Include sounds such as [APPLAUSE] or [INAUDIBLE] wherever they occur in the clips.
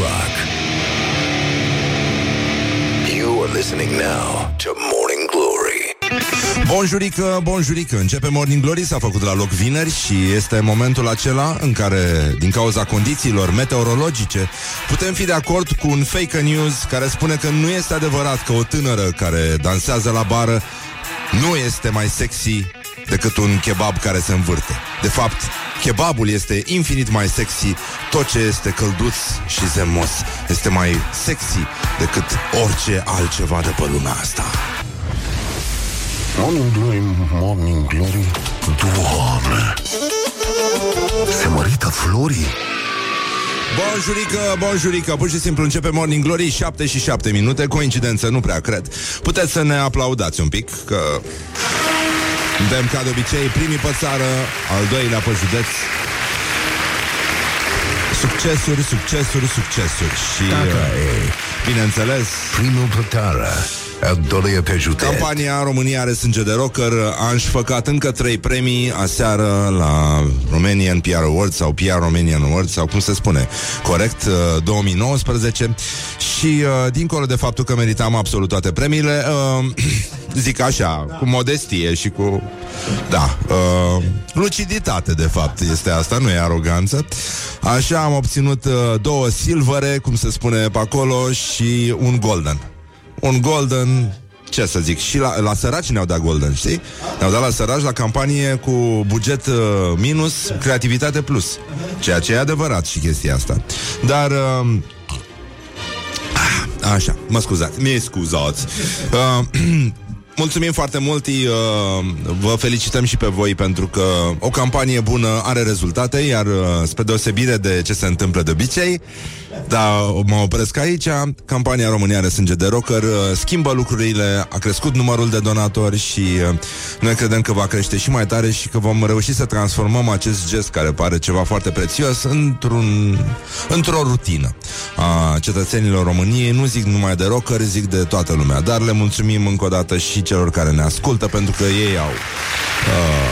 rock. You are listening now to Morning Glory. Bonjurică, bonjurică Începe Morning Glory, s-a făcut la loc vineri Și este momentul acela în care Din cauza condițiilor meteorologice Putem fi de acord cu un fake news Care spune că nu este adevărat Că o tânără care dansează la bară Nu este mai sexy Decât un kebab care se învârte De fapt, kebabul este infinit mai sexy Tot ce este călduț și zemos Este mai sexy Decât orice altceva de pe lumea asta. Morning Glory, Morning Glory Doamne! Se mărită florii! Bonjurică, bonjurică Pur și simplu începe Morning Glory 7 și 7 minute Coincidență, nu prea cred. Puteți să ne aplaudați un pic Că suntem ca de obicei Primii pe țară, al doilea pe județ. Succesuri, succesuri, succesuri Și, Dacă uh, bineînțeles Primul pe țară Al doilea pe județ. Campania România are sânge de rocker a înșfăcat încă trei premii aseară la Romanian PR Awards sau PR Romanian Awards sau cum se spune corect, uh, 2019 și uh, dincolo de faptul că meritam absolut toate premiile uh, [CLEARS THROAT] zic așa, cu modestie și cu da, uh, luciditate de fapt este asta, nu e aroganță așa am obținut uh, două silvere, cum se spune pe acolo și un golden un golden ce să zic, și la, la săraci ne-au dat golden, știi? Ne-au dat la săraci la campanie cu buget uh, minus, creativitate plus. Ceea ce e adevărat și chestia asta. Dar... Uh, Așa, mă scuzați, mi scuzați. Uh, [CLEARS THROAT] Mulțumim foarte mult, uh, vă felicităm și pe voi pentru că o campanie bună are rezultate, iar uh, spre deosebire de ce se întâmplă de obicei, dar mă opresc aici, campania România are sânge de rocker uh, schimbă lucrurile, a crescut numărul de donatori și uh, noi credem că va crește și mai tare și că vom reuși să transformăm acest gest care pare ceva foarte prețios într-un, într-o rutină a cetățenilor României. Nu zic numai de rocker, zic de toată lumea, dar le mulțumim încă o dată și celor care ne ascultă pentru că ei au... Uh,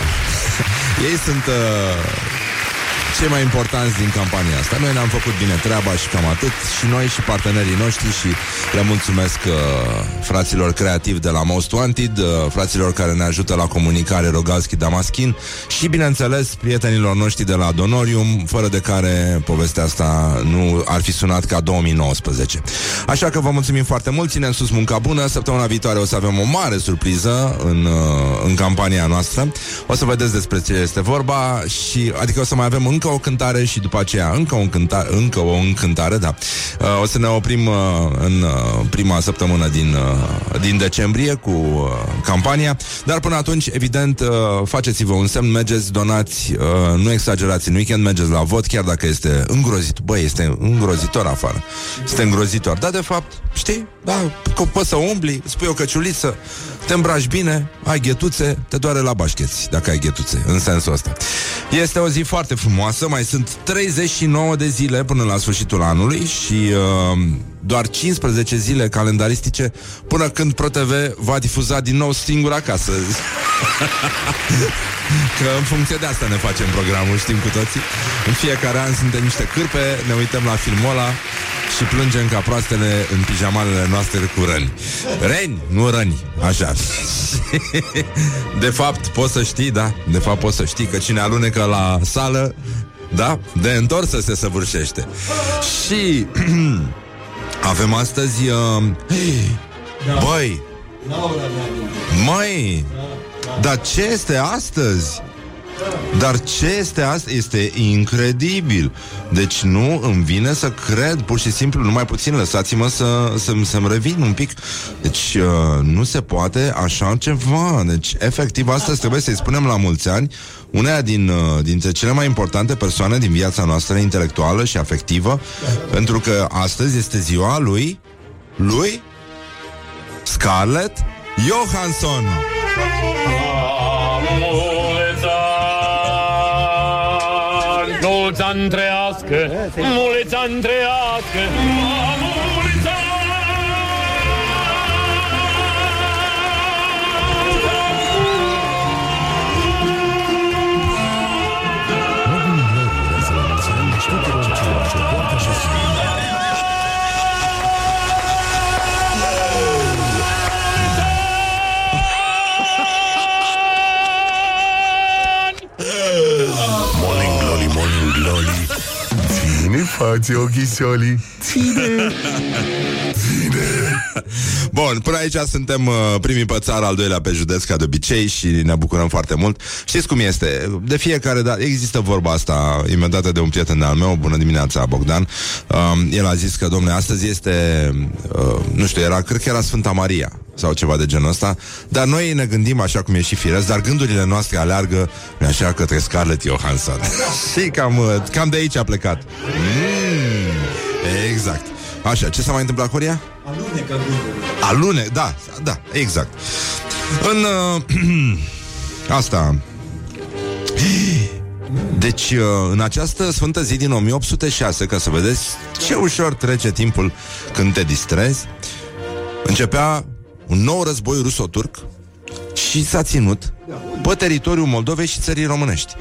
[LAUGHS] ei sunt... Uh, cei mai importanți din campania asta. Noi ne-am făcut bine treaba și cam atât și noi și partenerii noștri și le mulțumesc uh, fraților creativi de la Most Wanted, uh, fraților care ne ajută la comunicare Rogalski Damaschin și bineînțeles prietenilor noștri de la Donorium, fără de care povestea asta nu ar fi sunat ca 2019. Așa că vă mulțumim foarte mult, ținem sus munca bună, săptămâna viitoare o să avem o mare surpriză în, uh, în campania noastră. O să vedeți despre ce este vorba și adică o să mai avem încă o cântare și după aceea încă o, cântare, încă o încântare, da. Uh, o să ne oprim uh, în uh, prima săptămână din, uh, din decembrie cu uh, campania, dar până atunci, evident, uh, faceți-vă un semn, mergeți, donați, uh, nu exagerați în weekend, mergeți la vot, chiar dacă este îngrozit. Băi, este îngrozitor afară. Este îngrozitor. Dar, de fapt, știi, da, că poți să umbli, spui o căciuliță, te îmbraci bine, ai ghetuțe, te doare la bașcheți, dacă ai ghetuțe, în sensul ăsta. Este o zi foarte frumoasă, mai sunt 39 de zile până la sfârșitul anului și uh, doar 15 zile calendaristice până când ProTV va difuza din nou singur acasă. [LAUGHS] Că în funcție de asta ne facem programul, știm cu toții. În fiecare an suntem niște cârpe, ne uităm la filmul ăla și plângem ca proastele în pijamalele noastre cu răni. Reni, nu răni, așa. de fapt, poți să știi, da, de fapt poți să știi că cine alunecă la sală, da, de întorsă se săvârșește. Și [CLEARS THROAT] avem astăzi... Uh, băi, Măi, dar ce este astăzi? Dar ce este asta? Este incredibil. Deci nu îmi vine să cred, pur și simplu, numai puțin, lăsați-mă să, să, să-mi revin un pic. Deci uh, nu se poate așa ceva. Deci, efectiv, astăzi trebuie să-i spunem la mulți ani una din, uh, dintre cele mai importante persoane din viața noastră intelectuală și afectivă, pentru că astăzi este ziua lui, lui Scarlett Johansson. Mulți ani trăiască, mulți ani trăiască, Ține față, ochisoli Ține [LAUGHS] Bun, până aici suntem uh, primii pe țară, al doilea pe județ, ca de obicei, și ne bucurăm foarte mult. Știți cum este? De fiecare dată există vorba asta inventată de un prieten al meu, bună dimineața, Bogdan. Uh, el a zis că, domnule, astăzi este, uh, nu știu, era, cred că era Sfânta Maria sau ceva de genul ăsta, dar noi ne gândim așa cum e și firesc, dar gândurile noastre aleargă așa către Scarlett Johansson. [LAUGHS] și cam, uh, cam de aici a plecat. Mm, exact. Așa, ce s-a mai întâmplat cu ea? Alunecă gândurile. Alune, da, da, exact. În uh, [CLEARS THROAT] asta. Deci, uh, în această sfântă zi din 1806, ca să vedeți ce ușor trece timpul când te distrezi, începea un nou război ruso-turc și s-a ținut pe teritoriul Moldovei și țării românești.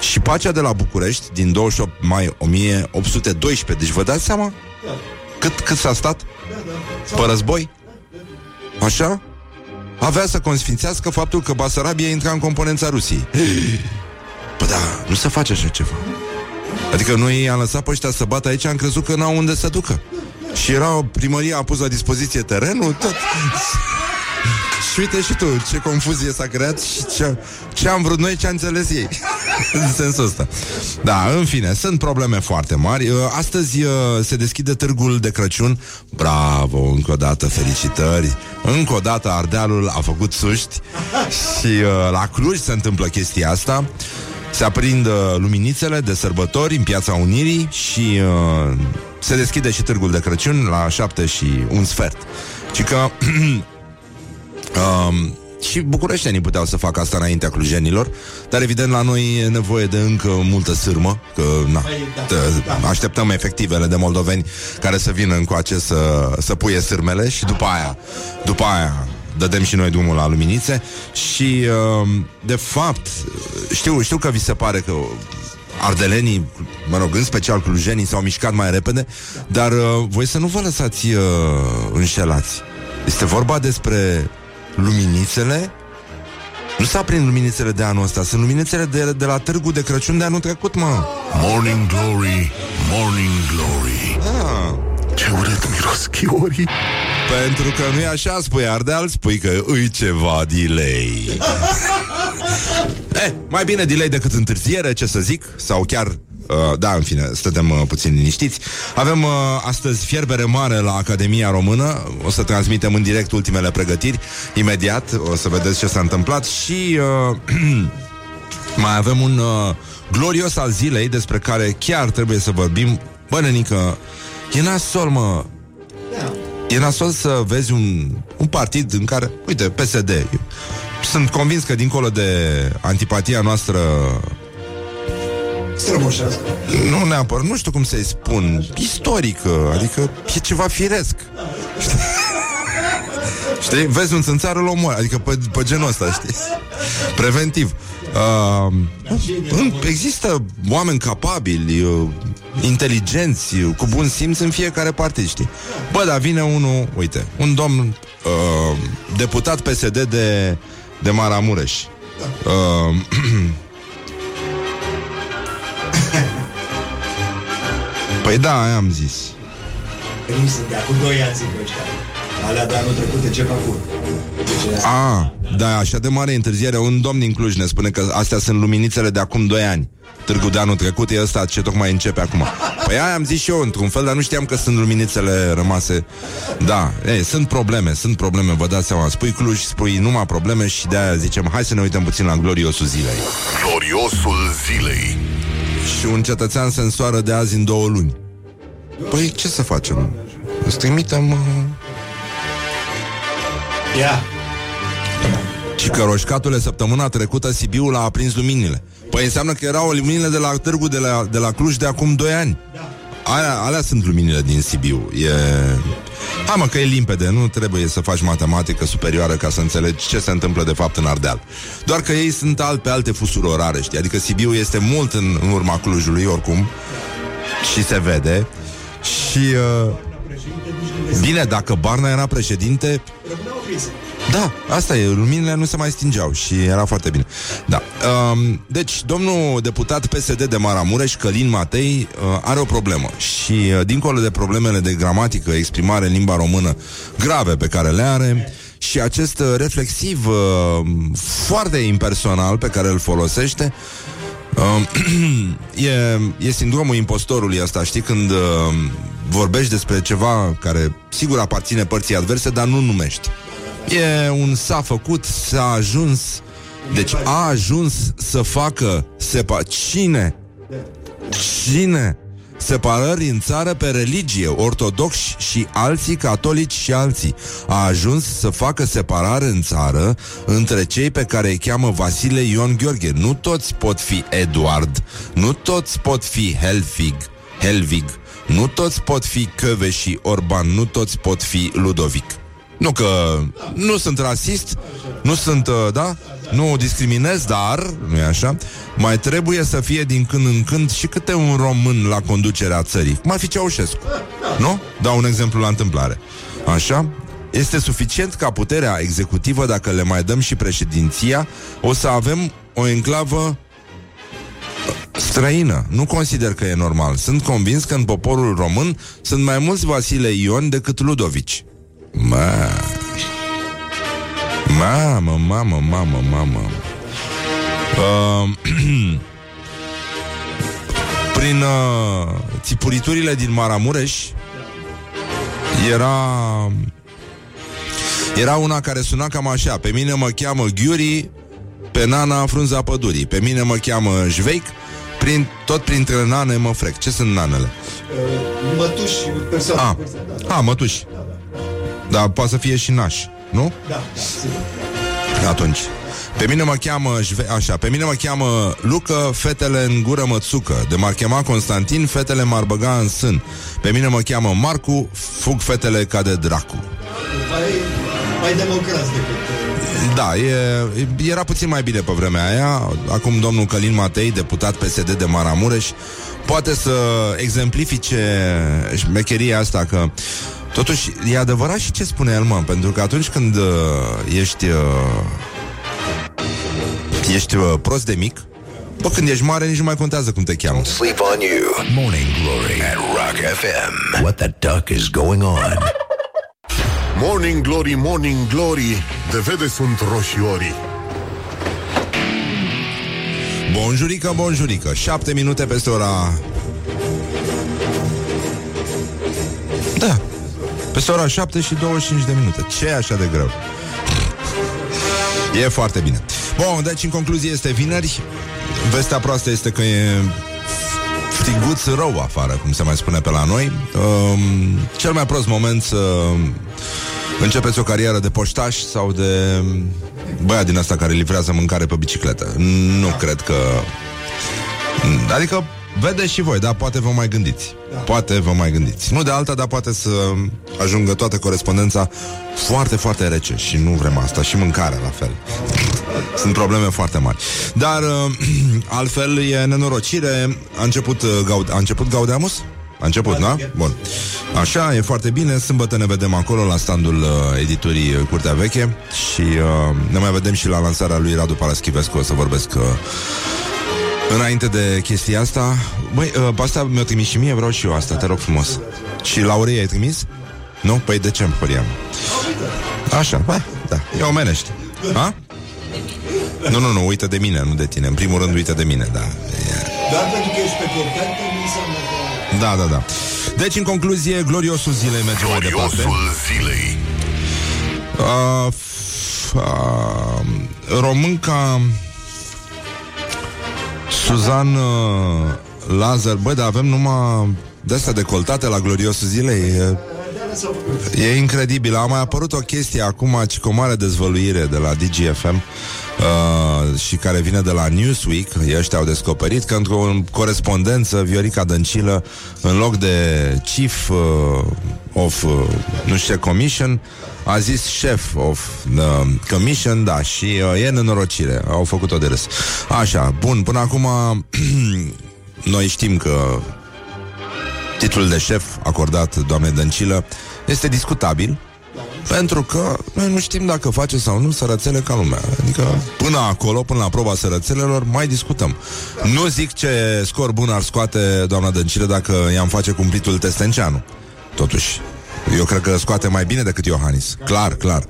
Și pacea de la București din 28 mai 1812, deci vă dați seama cât, cât s-a stat pe război? Așa? Avea să consfințească faptul că Basarabia intra în componența Rusiei. Păi da, nu se face așa ceva. Adică noi i-am lăsat pe ăștia să bată aici, am crezut că n-au unde să ducă. Și era primăria a pus la dispoziție terenul, tot. Și uite și tu ce confuzie s-a creat și ce, ce am vrut noi, ce am înțeles ei. [LAUGHS] în sensul ăsta. Da, în fine, sunt probleme foarte mari. Uh, Astăzi uh, se deschide târgul de Crăciun. Bravo, încă o dată, felicitări. Încă o dată Ardealul a făcut suști și uh, la Cluj se întâmplă chestia asta. Se aprind uh, luminițele de sărbători în Piața Unirii și uh, se deschide și târgul de Crăciun la șapte și un sfert. Și că [CLEARS THROAT] Um, și bucureștenii puteau să facă asta înaintea clujenilor, dar evident la noi e nevoie de încă multă sârmă, că na, te- așteptăm efectivele de moldoveni care să vină încoace să, să puie sârmele și după aia, după aia dădem și noi drumul la luminițe și um, de fapt știu, știu că vi se pare că ardelenii, mă rog, în special clujenii s-au mișcat mai repede, dar uh, voi să nu vă lăsați uh, înșelați. Este vorba despre luminițele? Nu s-a prind luminițele de anul ăsta Sunt luminițele de, de la târgul de Crăciun de anul trecut, mă. Morning Glory, Morning Glory. Ah, Ce urât miros chiorii. Pentru că nu e așa, spui Ardeal Spui că îi ceva delay. [LAUGHS] Eh, mai bine delay decât întârziere, ce să zic? Sau chiar Uh, da, în fine, stătem uh, puțin liniștiți. Avem uh, astăzi fierbere mare la Academia Română. O să transmitem în direct ultimele pregătiri. Imediat o să vedeți ce s-a întâmplat și uh, [CLEARS THROAT] mai avem un uh, glorios al zilei despre care chiar trebuie să vorbim. Bă, nenică, e nasol, mă. E nasol să vezi un, un partid în care, uite, PSD. Eu sunt convins că dincolo de antipatia noastră Strămoșească. nu neapărat, nu știu cum să-i spun, istorică, adică e ceva firesc. Știi? [LAUGHS] Știi? Vezi un țânțar, îl omori, adică pe, pe genul ăsta, știi? Preventiv. Uh, în- există oameni capabili, uh, inteligenți, uh, cu bun simț în fiecare partid, știi? Bă, dar vine unul, uite, un domn uh, deputat PSD de, de Maramureș. Uh, [CLEARS THROAT] păi da, aia am zis. Nu sunt de acum 2 ani, zic ăștia. Alea de anul trecut de ce făcut? Deci, A, da, așa de mare întârziere. Un domn din Cluj ne spune că astea sunt luminițele de acum 2 ani. Târgul de anul trecut e ăsta ce tocmai începe acum. Păi aia am zis și eu într-un fel, dar nu știam că sunt luminițele rămase. Da, ei, sunt probleme, sunt probleme, vă dați seama. Spui Cluj, spui numai probleme și de-aia zicem, hai să ne uităm puțin la gloriosul zilei. Gloriosul zilei Și un cetățean se însoară de azi în două luni. Păi ce să facem? Îți trimitem... uh, Ia. Și că roșcatule săptămâna trecută Sibiul a aprins luminile Păi înseamnă că erau luminile de la târgu de la, de la Cluj de acum 2 ani Alea, alea sunt luminile din Sibiu. E... Hai mă că e limpede Nu trebuie să faci matematică superioară Ca să înțelegi ce se întâmplă de fapt în Ardeal. Doar că ei sunt alt pe alte fusuri orare știi? Adică Sibiu este mult în, în urma Clujului oricum. Și se vede. Și uh, Bine, dacă Barna era președinte Rămâneau oprise. Da, asta e, luminile nu se mai stingeau și era foarte bine. Da. Um, deci, domnul deputat PSD de Maramureș, Călin Matei, uh, are o problemă și, uh, dincolo de problemele de gramatică, exprimare în limba română grave pe care le are, și acest uh, reflexiv uh, foarte impersonal pe care îl folosește, uh, [CLEARS THROAT] e, e sindromul impostorului asta, știi, când uh, vorbești despre ceva care sigur aparține părții adverse, dar nu numești. E un s-a făcut, s-a ajuns Deci a ajuns să facă sepa... Cine? Cine? Separări în țară pe religie Ortodoxi și alții Catolici și alții A ajuns să facă separare în țară Între cei pe care îi cheamă Vasile Ion Gheorghe Nu toți pot fi Eduard Nu toți pot fi Helvig Helvig Nu toți pot fi Căve și Orban Nu toți pot fi Ludovic nu că nu sunt rasist, nu sunt, uh, da, nu discriminez, dar, nu e așa, mai trebuie să fie din când în când și câte un român la conducerea țării, cum ar fi Ceaușescu. Nu? Dau un exemplu la întâmplare. Așa? Este suficient ca puterea executivă, dacă le mai dăm și președinția, o să avem o enclavă străină. Nu consider că e normal. Sunt convins că în poporul român sunt mai mulți Vasile Ion decât Ludovici. Mă. Mamă, mamă, mamă, mamă. Uh, [CLEARS THROAT] prin uh, țipuriturile din Maramureș era era una care suna cam așa Pe mine mă cheamă Ghiuri Pe nana frunza pădurii Pe mine mă cheamă Jveic prin, Tot printre nane mă frec Ce sunt nanele? Uh, mătuși persoane. A, Da, a mătuși Dar poate să fie și naș, nu? da, da, sigur. Atunci. Pe mine mă cheamă, Jve- așa, pe mine mă cheamă Lucă, fetele în gură mă țucă De m-ar chema Constantin, fetele m-ar băga în sân. Pe mine mă cheamă Marcu, fug fetele ca de dracu. Mai, mai democrați decât... uh, Da, e, era puțin mai bine pe vremea aia. Acum domnul Călin Matei, deputat PSD de Maramureș Poate să exemplifice șmecheria asta că Totuși, e adevărat și ce spune el, mă Pentru că atunci când uh, ești uh, Ești uh, prost de mic Bă, când ești mare, nici nu mai contează cum te cheamă Sleep on you. Morning Glory at Rock FM. What the duck is going on? Morning Glory, Morning Glory De vede sunt roșiorii Bonjurică, bonjurică Șapte minute peste ora Peste ora 7 și 25 de minute. Ce e așa de greu? E foarte bine. Bun, deci în concluzie este vineri. Vestea proastă este că e Friguț rău afară, cum se mai spune pe la noi. Um, Cel mai prost moment să Începeți o carieră de poștaș Sau de Băiat din asta care livrează mâncare pe bicicletă. Nu cred că Adică Vedeți și voi, dar poate vă mai gândiți Poate vă mai gândiți Nu de alta, dar poate să ajungă toată corespondența Foarte, foarte rece Și nu vrem asta, și mâncarea la fel Sunt probleme foarte mari Dar uh, [CLEARS THROAT] altfel e nenorocire A început, uh, Gaud- a început Gaudeamus? A început, da? Bun. Așa, e foarte bine. Sâmbătă ne vedem acolo la standul uh, editurii uh, Curtea Veche și uh, ne mai vedem și la lansarea lui Radu Paraschivescu. O să vorbesc uh, Înainte de chestia asta Băi, uh, pe asta mi-o trimis și mie Vreau și eu asta, te rog frumos Și Laurei ai trimis? Nu? Păi de ce îmi păream? Așa, ba, da, e omenește Ha? Nu, nu, nu, uită de mine, nu de tine În primul rând, uită de mine, da e... Doar pentru că ești pe copertă, nu înseamnă că... Da, da, da Deci, în concluzie, gloriosul zilei merge mai departe Gloriosul zilei uh, f- uh, Românca Suzan uh, Lazar Băi, dar avem numai de astea decoltate la gloriosul zilei e, e incredibil. A mai apărut o chestie acum ci cu o mare dezvăluire de la DGFM uh, și care vine de la Newsweek Ei ăștia au descoperit că într-o corespondență Viorica Dăncilă în loc de chief uh, of uh, nu știu ce commission a zis chef of the commission, da, și uh, e nenorocire. Au făcut-o de râs. Așa, bun, până acum [CLEARS THROAT] noi știm că titlul de șef acordat doamnei Dăncilă este discutabil. Pentru că noi nu știm dacă face sau nu sărățele ca lumea. Adică până acolo, până la proba sărățelelor, mai discutăm. Nu zic ce scor bun ar scoate doamna Dăncilă dacă i-am face cumplitul Testenceanu. Totuși, eu cred că scoate mai bine decât Iohannis. Clar, clar.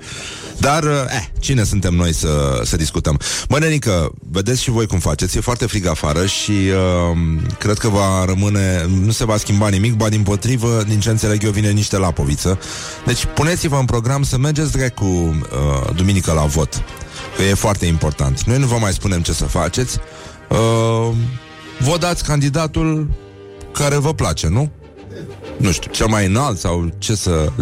Dar, eh, cine suntem noi să, să discutăm? Mă, nenică, vedeți și voi cum faceți. E foarte frig afară și uh, cred că va rămâne, nu se va schimba nimic, ba din potrivă, din ce înțeleg eu, vine niște lapoviță. Deci puneți-vă în program să mergeți direct cu uh, duminică la vot. Că e foarte important. Noi nu vă mai spunem ce să faceți. Uh, vă dați candidatul care vă place, nu? Nu știu, cel mai înalt sau ce să...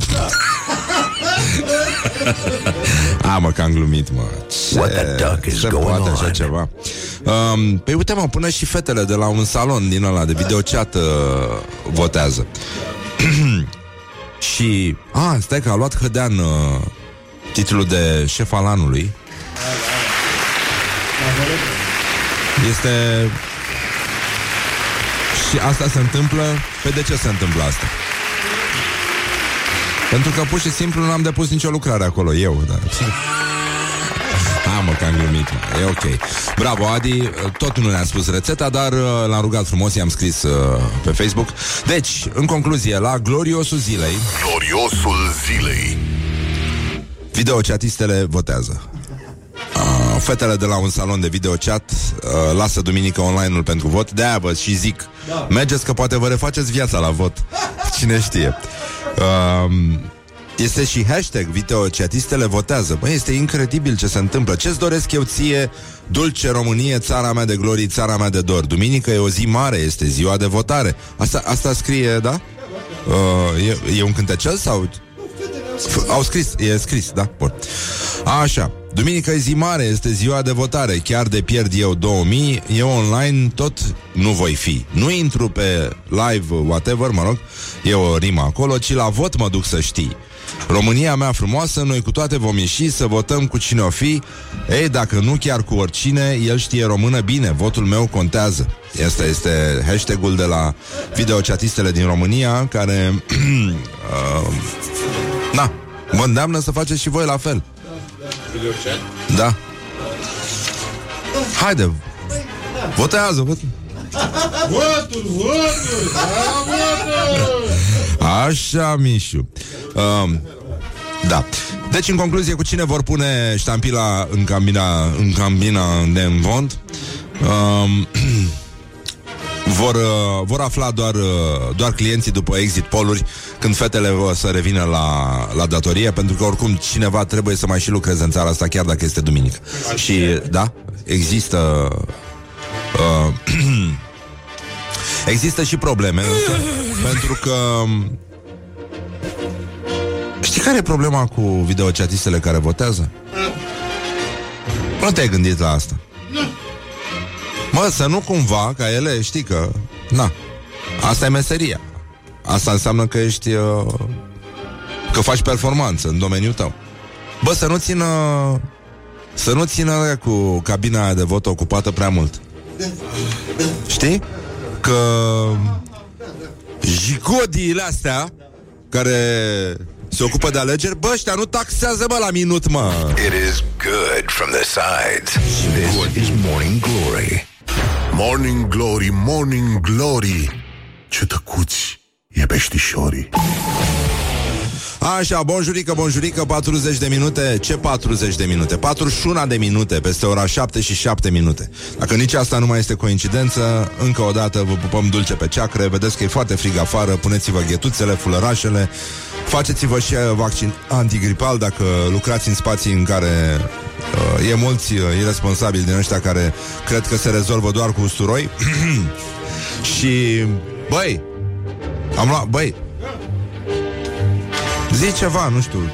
A, mă, că am glumit, mă. Ce, What the duck is se going poate așa on? ceva? Um, păi uite, mă, până și fetele de la un salon din ăla de videochat uh, votează. [CLEARS THROAT] și... A, stai că a luat Hădean uh, titlul de șef al anului. Este... Și asta se întâmplă... Pe de ce se întâmplă asta? Pentru că pur și simplu nu am depus nicio lucrare acolo, eu, da. Ah, mă, că am glumit, mă. e ok. Bravo, Adi, tot nu ne-a spus rețeta, dar uh, l-am rugat frumos, i-am scris uh, pe Facebook. Deci, în concluzie, la gloriosul zilei, Gloriosul zilei. videochatistele votează. Uh, fetele de la un salon de videochat uh, lasă duminică online-ul pentru vot, de-aia vă și zic, da. mergeți că poate vă refaceți viața la vot. [LAUGHS] Cine știe. Uh, este și hashtag videochatistele votează. Băi, este incredibil ce se întâmplă. Ce-ți doresc eu ție, dulce Românie, țara mea de glorii, țara mea de dor? Duminică e o zi mare, este ziua de votare. Asta, asta scrie, da? Uh, e, e un cântecel sau... F- au scris, e scris, da? Bun. Așa. Duminică e zi mare, este ziua de votare. Chiar de pierd eu 2000, eu online tot nu voi fi. Nu intru pe live, whatever, mă rog, e o rimă acolo, ci la vot mă duc să știi. România mea frumoasă, noi cu toate vom ieși să votăm cu cine o fi. Ei, dacă nu chiar cu oricine, el știe română bine, votul meu contează. Asta este hashtagul de la videochatistele din România, care... [CLEARS THROAT] uh, na, mă îndeamnă să faceți și voi la fel. Da. Haide. Votează, votează. Votul, votul, da, votul! Așa, Mișu. Um, da. Deci, în concluzie, cu cine vor pune ștampila în cabina, în cabina de învont? Um, [CLEARS THROAT] vor, uh, vor afla doar, uh, doar clienții după exit poluri când fetele o să revină la, la datorie, pentru că oricum cineva trebuie să mai și lucreze în țara asta, chiar dacă este duminică. Și, da, există... Uh, [CLEARS THROAT] există și probleme, însă, pentru că Știi care e problema cu videochatistele care votează? Nu te-ai gândit la asta? Mă, să nu cumva, ca ele, știi că... Na, asta e meseria. Asta înseamnă că ești... Uh, că faci performanță în domeniul tău. Bă, să nu țină... Să nu țină aia cu cabina aia de vot ocupată prea mult. Știi? Că... Jigodiile astea care se ocupă de alegeri, bă, ăștia nu taxează, bă, la minut, mă. It is good from the sides. This is Morning Glory. Morning Glory, Morning Glory. Ce tăcuți e peștișorii. Așa, bonjurică, bonjurică, 40 de minute Ce 40 de minute? 41 de minute Peste ora 7 și 7 minute Dacă nici asta nu mai este coincidență Încă o dată vă pupăm dulce pe ceacre Vedeți că e foarte frig afară Puneți-vă ghetuțele, fulărașele Faceți-vă și uh, vaccin antigripal Dacă lucrați în spații în care uh, E mulți uh, irresponsabili din ăștia Care cred că se rezolvă doar cu usturoi. [CLEARS THROAT] Și, băi Am luat, băi Zi ceva, nu știu. [LAUGHS]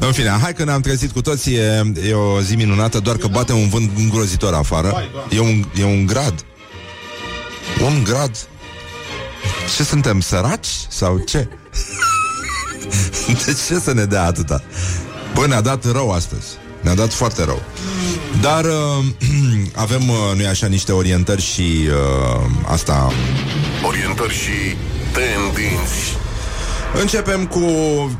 În fine, hai că ne-am trezit cu toții E, e o zi minunată Doar că bate un vânt îngrozitor afară. E un, e un grad. Un grad Ce suntem, săraci? Sau ce? De ce să ne dea atâta? Bă, ne-a dat rău astăzi Ne-a dat foarte rău. Dar uh, [CLEARS THROAT] avem, uh, nu așa, niște orientări și uh, asta... Orientări și tendinți. Începem cu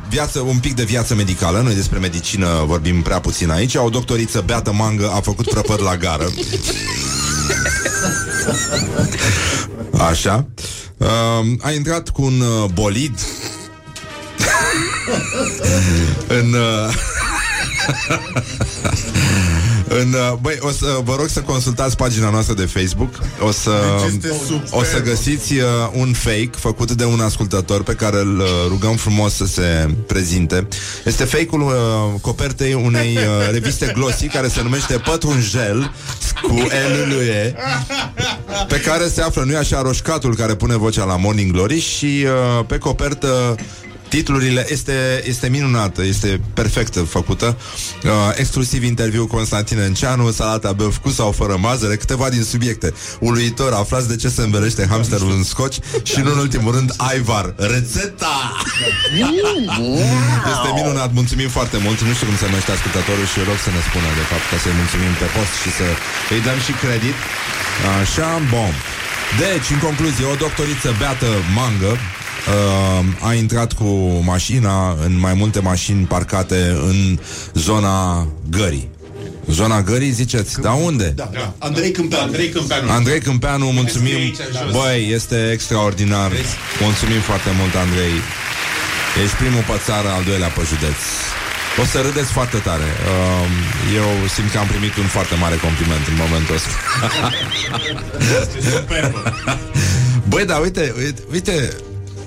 viață, un pic de viață medicală. Noi despre medicină vorbim prea puțin aici. O doctoriță Beată Mangă a făcut prăpăd la gară. [LAUGHS] Așa. Uh, a intrat cu un uh, bolid [LAUGHS] în... Uh, [LAUGHS] în, uh, băi, o să vă rog să consultați pagina noastră de Facebook. O să, Deci este superb. o să găsiți uh, un fake făcut de un ascultător pe care îl uh, rugăm frumos să se prezinte. Este fake-ul uh, copertei unei uh, reviste glossy care se numește Pătrunjel cu L lui E pe care se află, nu-i așa, roșcatul care pune vocea la Morning Glory și uh, pe copertă Titlurile este, este minunată, este perfect făcută. Uh, exclusiv interviu Constantin Enceanu, salata băf cu sau fără mazăre, câteva din subiecte. Uluitor, aflați de ce se învelește hamsterul în scoci și, în ultimul rând, Aivar. Rețeta! este minunat, mulțumim foarte mult. Nu știu cum se numește ascultătorul și rog să ne spună, de fapt, ca să-i mulțumim pe post și să îi dăm și credit. Așa, bom. Deci, în concluzie, o doctoriță beată mangă uh, a intrat cu mașina în mai multe mașini parcate în zona gării. Zona gării, ziceți, dar unde? Da. Andrei Câmpeanu. Andrei Câmpeanu. Andrei Câmpeanu, mulțumim aici, jos. Băi, este extraordinar Mulțumim foarte mult, Andrei Ești primul pe țară, al doilea pe județ O să râdeți foarte tare Um, Eu simt că am primit un foarte mare compliment în momentul ăsta [LAUGHS] Băi, dar uite, uite, uite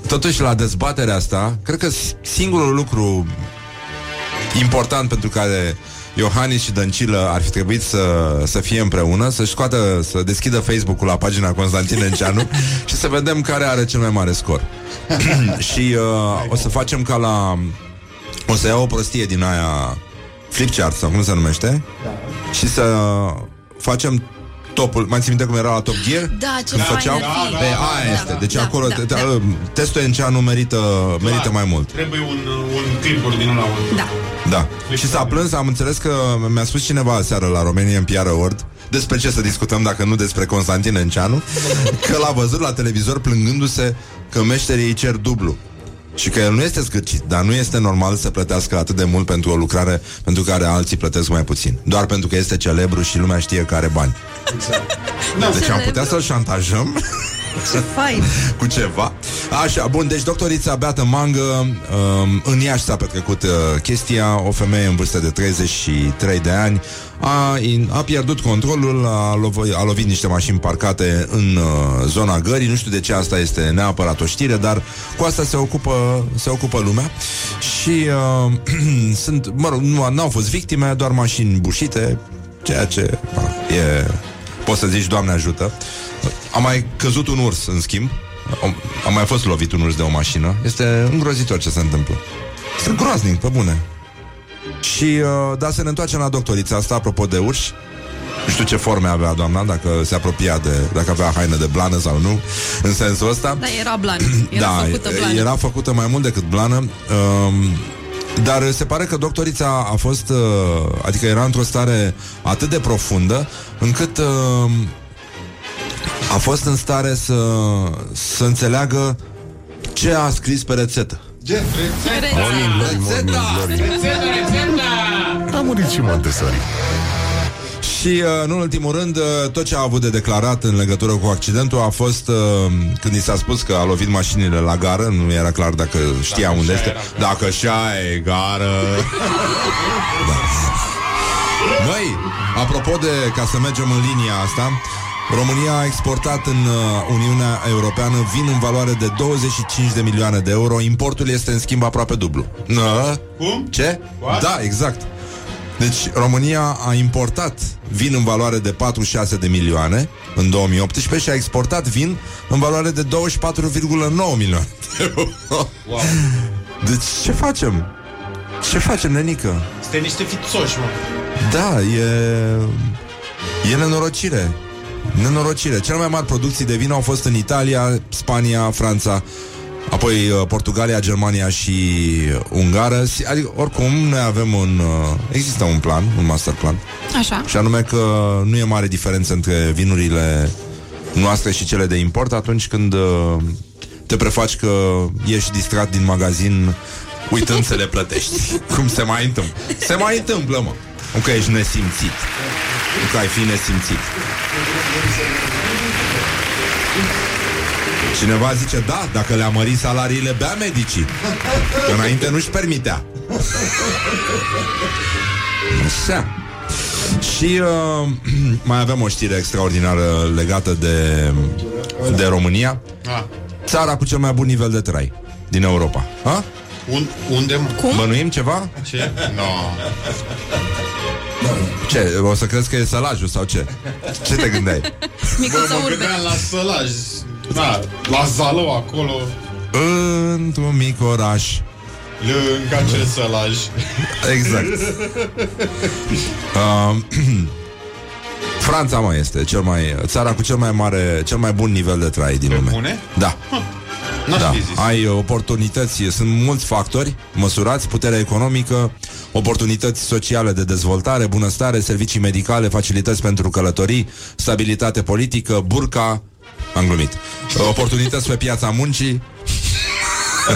Totuși la dezbaterea asta Cred că singurul lucru important pentru care Iohannis și Dăncilă ar fi trebuit să, să fie împreună, să-și scoată, să deschidă Facebook-ul la pagina Constantin Enceanu [LAUGHS] și să vedem care are cel mai mare scor. [CLEARS THROAT] și uh, o să facem ca la... O să iau o prostie din aia Flipchart, sau cum se numește, și să facem topul. Mai ții minte cum era la Top Gear? Da, ce Când fain făceau? ar fi. Pe Da, aia da, este. Deci da, acolo da, te- da. te- testul Enceanu merită, merită mai mult. Trebuie un, un clipuri din ăla. Un... Da. Da. Și s-a plâns, am înțeles că mi-a spus cineva seară la România în PR Award despre ce să discutăm dacă nu despre Constantin Enceanu, [LAUGHS] că l-a văzut la televizor plângându-se că meșterii îi cer dublu. Și că el nu este scârcit, dar nu este normal să plătească atât de mult pentru o lucrare pentru care alții plătesc mai puțin. Doar pentru că este celebru și lumea știe că are bani. Deci am putea să-l șantajăm Ce [LAUGHS] fain. [LAUGHS] cu ceva. Așa, bun, deci doctorița Beată Mangă, um, în Iași s-a petrecut uh, chestia, o femeie în vârstă de 33 de ani a, in, a pierdut controlul, a, lovi, a lovit niște mașini parcate în uh, zona gării, nu știu de ce asta este neapărat o știre, dar cu asta se ocupă, se ocupă lumea și uh, [CLEARS THROAT] sunt, mă rog, nu n-au fost victime, doar mașini bușite, ceea ce mă rog, e, poți să zici, Doamne ajută. A mai căzut un urs, în schimb. Am- A mai fost lovit un urs de o mașină. Este îngrozitor ce se întâmplă. Este groaznic, pe bune. Și, uh, da, să ne întoarcem la doctorița asta, apropo de urși. Nu știu ce forme avea doamna, dacă se apropia de... dacă avea haine de blană sau nu, în sensul ăsta. Da, era blană. Era [CLEARS THROAT] da, făcută blană. era făcută mai mult decât blană. Um, dar se pare că doctorița a fost, uh, adică era într-o stare atât de profundă, încât uh, a fost în stare să, să înțeleagă ce a scris pe rețetă. Rețeta! A murit și Montessori. Și, uh, în ultimul rând, uh, tot ce a avut de declarat în legătură cu accidentul a fost uh, când i s-a spus că a lovit mașinile la gară, nu era clar dacă știa unde este. Dacă așa e gară. [LAUGHS] da. Băi, apropo de, ca să mergem în linia asta, România a exportat în uh, Uniunea Europeană vin în valoare de 25 de milioane de euro. Importul este în schimb aproape dublu. Nă? Cum? Ce? What? Da, exact. Deci România a importat vin în valoare de 46 de milioane în 2018 și a exportat vin în valoare de 24,9 milioane de euro. Wow. [LAUGHS] Deci ce facem? Ce facem, nenică? Este niște fițoși, mă. Da, e... E nenorocire. Nenorocire. Cele mai mari producții de vin au fost în Italia, Spania, Franța apoi uh, Portugalia, Germania și Ungară. Si- Adică, oricum, noi avem un... Uh, există un plan, un master plan, Așa. și anume că nu e mare diferență între vinurile noastre și cele de import atunci când uh, te prefaci că ești distrat din magazin uitând să le plătești. [LAUGHS] Cum se mai întâmplă? Se mai întâmplă, mă. Nu că ești nesimțit. Nu că ai fi nesimțit. Cineva zice, da, dacă le-a mărit salariile, bea medicii. Că înainte nu-și permitea. Așa. Și uh, [CLEARS THROAT] mai avem o știre extraordinară legată de, de România. Ah. Țara cu cel mai bun nivel de trai din Europa. Ha? Un, unde, mă? Cum? Bănuim ceva? Ce? No. Ce? O să crezi că e sălajul sau ce? Ce te gândeai? [LAUGHS] Micuța Mă urbe. gândeam la Sălaj. Da, la Zalău acolo, Într-un mic oraș. lângă acel Sălaj. Exact. [LAUGHS] Uh, [CLEARS THROAT] Franța mai este cel mai, țara cu cel mai mare, cel mai bun nivel de trai din Pe lume. bune? Da. N-aș Da, fi zis. ai oportunități, sunt mulți factori măsurați, puterea economică, oportunități sociale de dezvoltare, bunăstare, servicii medicale, facilități pentru călătorii, stabilitate politică, burca, am glumit, muncii pe piața muncii, [LAUGHS]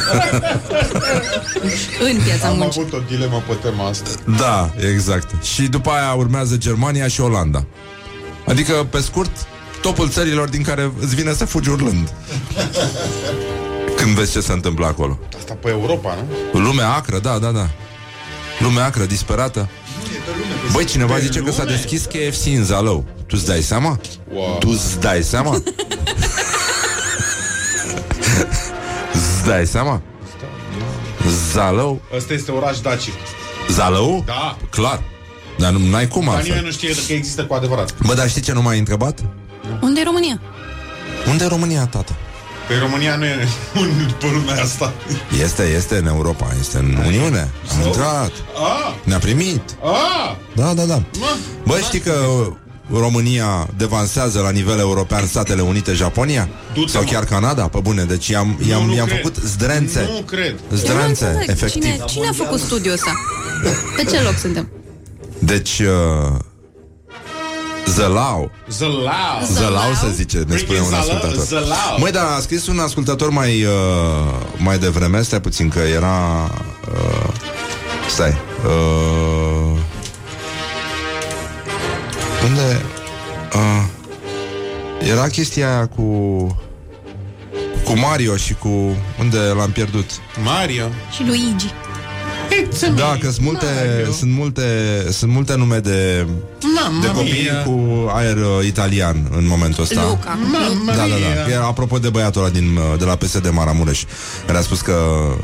În piața Am muncii. avut o dilemă pe tema asta. Da, exact. Și după aia urmează Germania și Olanda. Adică, pe scurt, topul țărilor din care îți vine să fugi urlând. Când vezi ce se întâmplă acolo. Asta pe Europa, nu? Lumea acră, da, da, da. Lumea acră, disperată. Băi, cineva Pe zice că s-a lume? deschis KFC în Zalău. Tu îți dai seama? Wow. Tu îți dai seama? îți dai seama? Zalău? Ăsta este oraș dacic. Zalău? Da. Clar. Dar nu ai cum Dar altfel. nimeni nu știe că există cu adevărat. Bă, dar știi ce nu m-ai întrebat? Unde e România? Unde e România, tata? Pe România nu e [LAUGHS] un pe lumea asta. Este, este în Europa, este în Uniune. Am intrat. Ah, Ne-a primit. ah, Da, da, da. mă, Bă, știi că România devansează la nivel european Statele Unite, Japonia? Du-te, Sau mă. chiar Canada? Pe bune, deci i-am, i-am, nu i-am cred. făcut zdrențe. Nu cred. Eu nu Zdrențe, înțeleg. efectiv. Cine, cine a făcut studiul ăsta? Pe ce loc suntem? Deci, uh, Zălau. Zălau. Zălau se zice, ne spune un Freaking Zălau, ascultător. Zălau. Măi, dar a scris un ascultător mai, uh, mai devreme, stai puțin, că era... Uh, stai. Uh, unde... Uh, era chestia aia cu... Cu Mario și cu... Unde l-am pierdut? Mario. Și Luigi. It's Da, că sunt multe, Mario. sunt multe, sunt multe nume de, Mamma de copii mia. cu aer uh, italian în momentul ăsta. Luca. Mamma Da, da, mia. da. Că, apropo de băiatul ăla din, uh, de la PSD Maramureș, care a spus că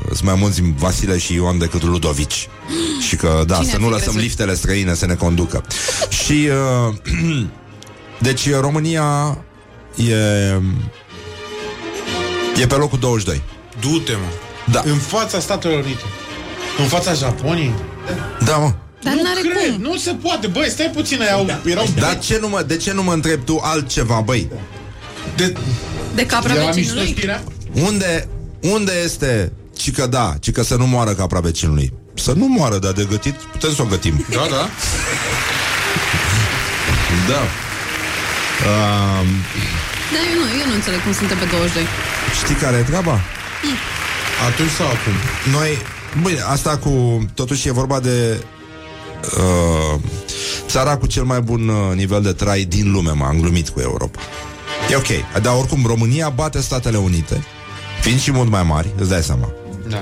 sunt mai mulți Vasile și Ion decât Ludovici. Și că, da, Cine să ar nu fi lăsăm crezut? liftele străine să ne conducă. și, uh, [CLEARS THROAT] deci, România e, e pe locul 22. Du-te, mă. Da. În fața Statelor Unite. În fața Japoniei. Da, mă. Dar nu n-are cred, cum. nu se poate. Băi, stai puțin, erau, erau Dar ce nu mă, de ce nu mă întrebi tu altceva, băi? de, De capra de la vecinului? miștoștirea? Unde, unde este Cică da, cică să nu moară capra vecinului Să nu moară, dar de gătit putem să o gătim Da, da. Da um, Da, eu nu, eu nu înțeleg cum suntem pe 22. Știi care e treaba? Atunci sau acum? Noi, băi, asta cu Totuși e vorba de uh, Țara cu cel mai bun uh, nivel de trai din lume M-am glumit cu Europa E ok, dar oricum România bate Statele Unite Fiind și mult mai mari, îți dai seama Da.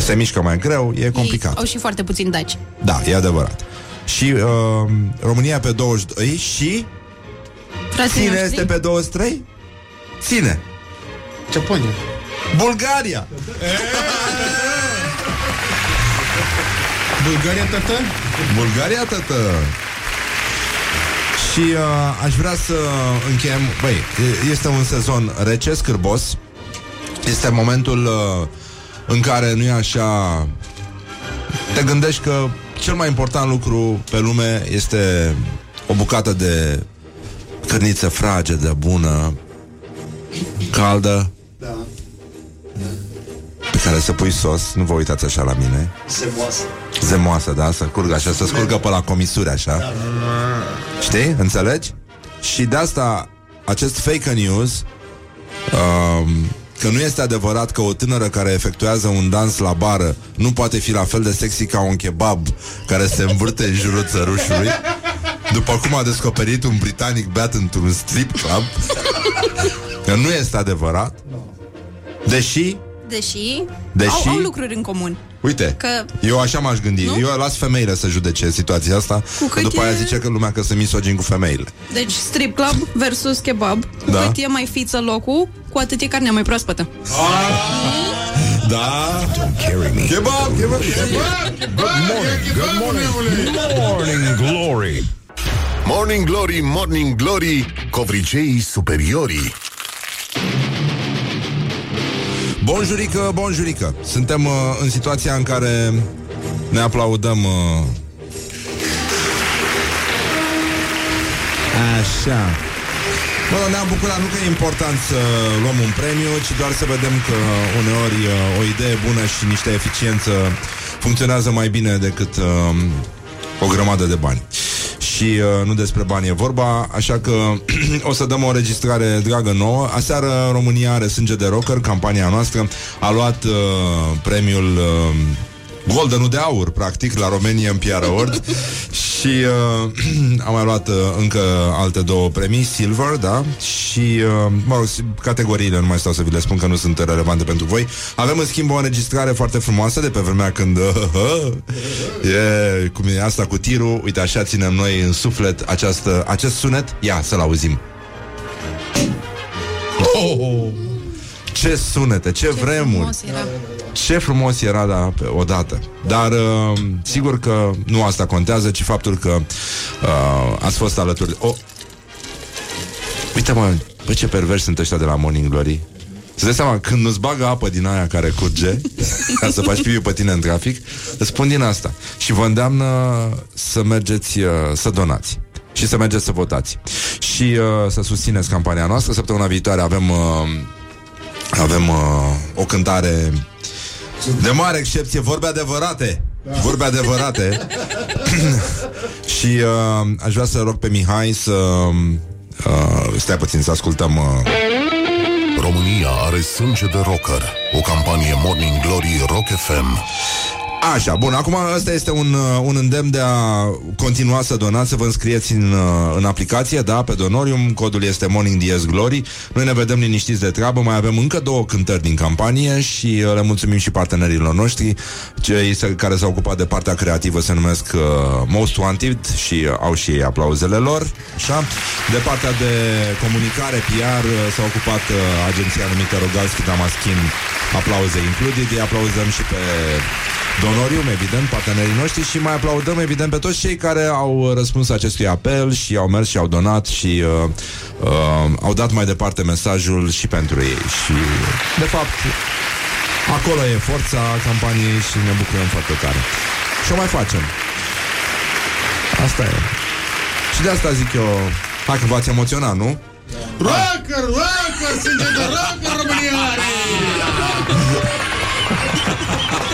Se mișcă mai greu, e complicat Ei au și foarte puțin daci. Da, e adevărat. Și uh, România pe 22 și Frații cine noștri? este pe 23? Ține. Japonia. Bulgaria. Bulgaria, tătă? Bulgaria, tătă. Și uh, aș vrea să încheiem Băi, e- este un sezon rece, scârbos Este momentul uh, În care nu e așa Te gândești că Cel mai important lucru pe lume Este o bucată de Cărniță fragedă, bună Caldă Da. Care să pui sos, nu vă uitați așa la mine, Zemoasă. zemoasă, da, să curgă așa, să scurgă pe la comisuri așa. Știi? Înțelegi? Și de asta, acest fake news, um, că nu este adevărat că o tânără care efectuează un dans la bară nu poate fi la fel de sexy ca un kebab care se învârte în jurul țărușului, după cum a descoperit un britanic beat într-un strip club, că nu este adevărat, deși Deși, Deși- Au, au lucruri în comun. Uite, Că- eu așa m-aș gândi. Nu? Eu las femeile să judece situația asta, Cu că cât după aia e- zice că lumea că sunt misogin cu femeile. Deci strip club versus kebab. Cu Da. cât e mai fiță locul, cu atât e carnea mai proaspătă. Da? Carry me. Kebab, kebab. Good morning, Morning Glory. Morning Glory, Morning Glory, covriceii superiorii. Bonjurică, bonjurică. Suntem uh, în situația în care ne aplaudăm uh... Așa Bă, ne-am bucurat, nu că e important să luăm un premiu, ci doar să vedem că uneori uh, o idee bună și niște eficiență funcționează mai bine decât uh, o grămadă de bani. Și uh, nu despre bani e vorba, așa că [CLEARS THROAT] o să dăm o înregistrare dragă nouă. Aseară România are sânge de rocker, campania noastră a luat uh, premiul uh, Goldenul de aur, practic, la Romania PR Award și uh, [CLEARS THROAT] am mai luat uh, încă alte două premii, Silver, da? Și, uh, mă rog, categoriile, nu mai stau să vi le spun că nu sunt relevante pentru voi. Avem, în schimb, o înregistrare foarte frumoasă de pe vremea când uh, e, cum e asta cu tirul, uite, așa ținem noi în suflet această, acest sunet. Ia, să-l auzim. Oh! Ce sunete, ce, ce vremuri! Frumos era. Ce frumos era da, pe, odată. Dar uh, sigur că nu asta contează, ci faptul că uh, ați fost alături. Oh. Uite mă, bă, ce pervers sunt ăștia de la Morning Glory. Să dai seama, când nu-ți bagă apă din aia care curge [LAUGHS] Ca să faci pipi pe tine în trafic Îți spun din asta Și vă îndeamnă să mergeți uh, Să donați și să mergeți să votați Și uh, să susțineți campania noastră Săptămâna viitoare avem uh, Avem uh, o cântare De mare excepție Vorbe adevărate Vorbe adevărate [LAUGHS] Și uh, aș vrea să rog pe Mihai să uh, Stai puțin să ascultăm uh, România are sânge de rocker. O campanie Morning Glory Rock FM. Așa, bun, acum ăsta este un, uh, un îndemn de a continua să donați, să vă înscrieți în, uh, în aplicație, da, pe Donorium, codul este Morning DS Glory. Noi ne vedem liniștiți de treabă, mai avem încă două cântări din campanie și uh, le mulțumim și partenerilor noștri, cei se- care s-au ocupat de partea creativă se numesc uh, Most Wanted și uh, au și ei aplauzele lor, așa. De partea de comunicare, PR, uh, s-a ocupat uh, agenția numită Rogalski Damaschin, aplauze included, îi aplauzăm și pe Donorium, evident, partenerii noștri și mai aplaudăm, evident, pe toți cei care au răspuns acestui apel și au mers și au donat și uh, uh, au dat mai departe mesajul și pentru ei. Și, de fapt, acolo e forța campaniei și ne bucurăm foarte tare. Și o mai facem. Asta e. Și de asta zic eu, hai că v-ați emoționat, nu? Rocker, rocker, sânge de rocker România are! [LAUGHS]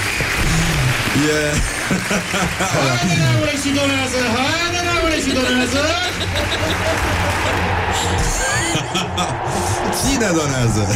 E... Haide, neamule, și donează! Haide, neamule, și donează! Cine donează?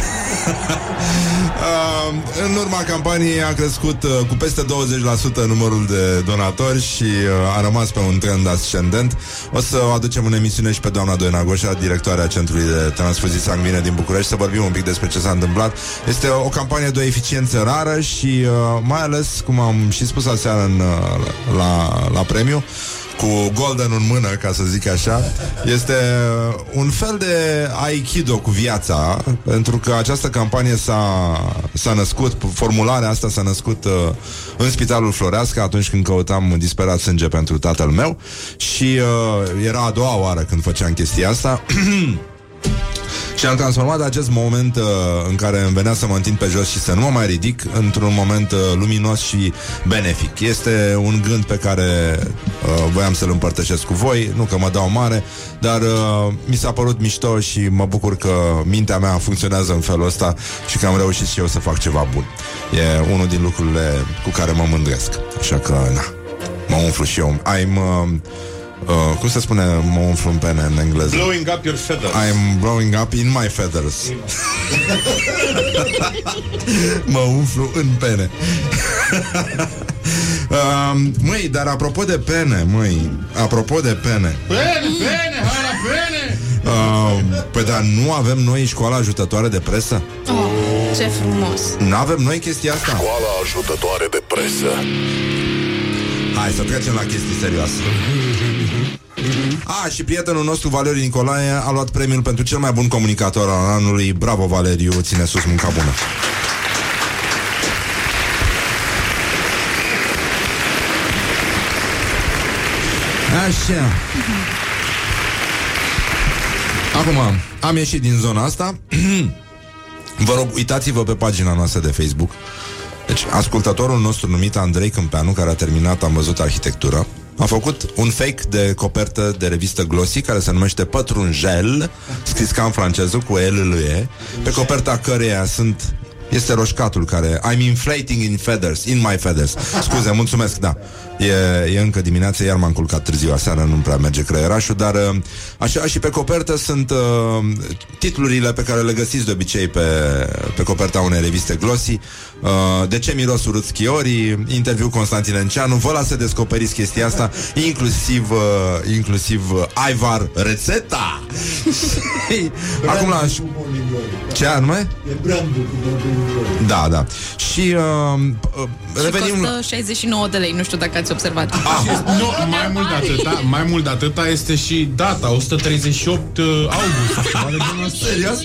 uh, în urma campaniei a crescut uh, cu peste 20% numărul de donatori și uh, a rămas pe un trend ascendent. O să o aducem în emisiune și pe doamna Doina Goșa, directoarea Centrului de Transfuzii Sanguine din București, să vorbim un pic despre ce s-a întâmplat. Este o campanie de o eficiență rară și uh, mai ales, cum am și spus aseară în, uh, la, la premiu, cu golden în mână, ca să zic așa, este un fel de aikido cu viața, pentru că această campanie s-a, s-a născut, formularea asta s-a născut uh, în Spitalul Floreasca atunci când căutam disperat sânge pentru tatăl meu și uh, era a doua oară când făceam chestia asta [CLEARS THROAT] Și am transformat acest moment uh, în care îmi venea să mă întind pe jos și să nu mă mai ridic într-un moment uh, luminos și benefic. Este un gând pe care uh, voiam să-l împărtășesc cu voi, nu că mă dau mare, dar uh, mi s-a părut mișto și mă bucur că mintea mea funcționează în felul ăsta și că am reușit și eu să fac ceva bun. E unul din lucrurile cu care mă mândresc. Așa că, na, mă umflu și eu. I'm... Uh, Uh, cum se spune mă umflu în pene în engleză? Blowing up your feathers. I'm blowing up in my feathers. [LAUGHS] mă umflu în pene. uh, [LAUGHS] măi, dar apropo de pene, măi, apropo de pene, Bene, bene, hai la bene! uh, păi dar nu avem noi școala ajutătoare de presă? Oh, ce frumos. Nu avem noi chestia asta? Școala ajutătoare de presă. Hai să trecem la chestii serioase. A, și prietenul nostru, Valeriu Nicolae, a luat premiul pentru cel mai bun comunicator al anului. Bravo, Valeriu, ține sus munca bună. Așa. Acum, am ieșit din zona asta. Vă rog, uitați-vă pe pagina noastră de Facebook. Deci, ascultătorul nostru numit Andrei Câmpeanu, care a terminat, am văzut arhitectură, a făcut un fake de copertă de revistă Glossy care se numește Pătrunjel, scris ca în franceză cu L lui E, pe coperta căreia sunt este roșcatul care I'm inflating in feathers, in my feathers. Scuze, mulțumesc, da. E, e încă dimineața, iar m-am culcat târziu aseară, nu prea merge creierașul, dar uh, așa și pe copertă sunt uh, titlurile pe care le găsiți de obicei pe, pe coperta unei reviste Glossy. Uh, de ce miros urât schiorii, interviu Constantin Enceanu, vă las să descoperiți chestia asta, inclusiv, uh, inclusiv uh, Aivar Rețeta. Acum la... Ce anume? E brandul cu Morning Glory. Da, da. Și uh, uh, Și revenim... costă 69 de lei, nu știu dacă ați observat. Nu, mai mult de atâta, mai mult de atâta este și data, 138 uh, august. ceva de genul ăsta. Serios?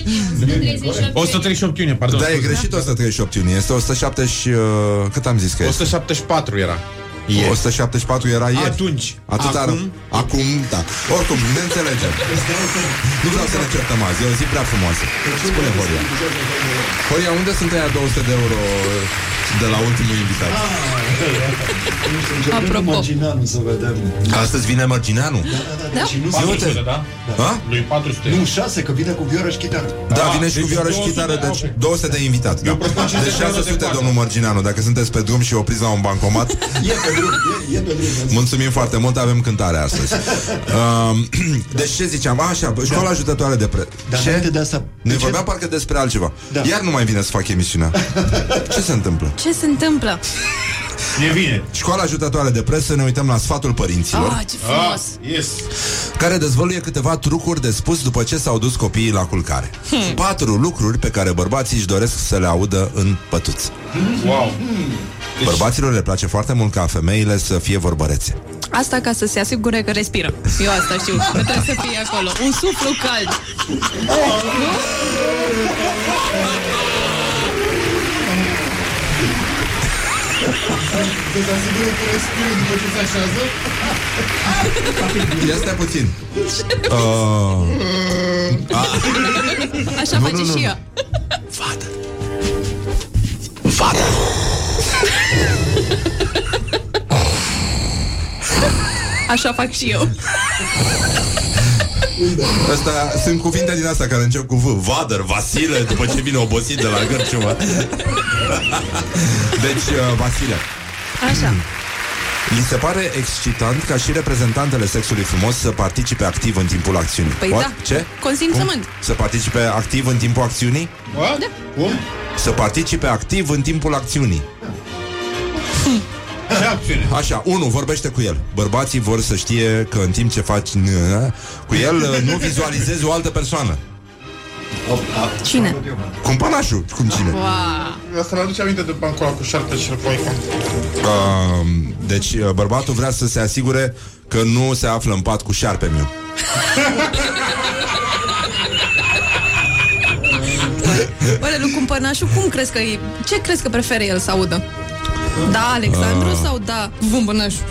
138 iunie, pardon. Da, e scuze. greșit 138 iunie, este 170... Uh, cât am zis că este? 174 era. E. 174 era ieri. Atunci. Atât Acum? Ar... Acum, da. Oricum, ne înțelegem. Nu vreau să ne certăm azi, e o zi prea frumoasă. Spune, Horia. Horia, unde sunt aia 200 de euro de la ultimul invitat? Începem Apropo. cu Marginanu să vedem. Astăzi vine Mărgineanu. Da? Și nu, Ia uite. 400, da? Ha? Lui 400. nu șase, că vine cu viorăș și chitară. Da, Ah, vine și cu deci vioară și 200, chitară, deci ok. 200 de invitat. Da. propun 50 Deci de euro de 600, coadă. domnul Mărgineanu, dacă sunteți pe drum și opriți la un bancomat, [LAUGHS] E pe drum, e, e pe drum. Mulțumim foarte mult, avem cântare astăzi. [LAUGHS] Uh, deci ce ziceam? A, așa, școala ajutătoare de pre... Dar ce? înainte de asta... Ne de ce- vorbeam parcă despre altceva. Da. Iar nu mai vine să fac emisiunea. Ce se întâmplă? Ce se întâmplă? E bine. Școala ajutătoare de presă, ne uităm la sfatul părinților, Ah, ce frumos. Yes. care dezvăluie câteva trucuri de spus după ce s-au dus copiii la culcare. Hmm. Patru lucruri pe care bărbații își doresc să le audă în pătuț. Wow. Bărbaților le place foarte mult ca femeile să fie vorbărețe. Asta ca să se asigure că respiră. Eu asta știu. Că trebuie să fie acolo. Un suflu cald. Să se asigură că respiră după ce se așează? Ia stai puțin. Uh, Așa Nu, face nu, nu, și nu. ea. Vadă. Vadă. Așa fac și eu. Asta sunt cuvinte din asta care încep cu V. Vader, Vasile, după ce vine obosit de la gârciumă. Deci, uh, Vasile. Așa. Li se pare excitant ca și reprezentantele sexului frumos să participe activ în timpul acțiunii. Păi What? da. Ce? Consimțământ. Cum? Să participe activ în timpul acțiunii? What? Cum? Să participe activ în timpul acțiunii. Ce acțiune? Așa, unu, vorbește cu el. Bărbații vor să știe că în timp ce faci n- cu el, uh, [LAUGHS] nu vizualizezi o altă persoană. Cine? Cum panașul, cum cine. Wow. Asta ne-aduce aminte de bancul ăla cu șarpe și poica. Uh, deci uh, bărbatul vrea să se asigure că nu se află în pat cu șarpe miu. Oare lui Cumpănașul, cum crezi că e... Ce crezi că preferă el să audă? Da, Alexandru Ah. sau da, Cumpănașul?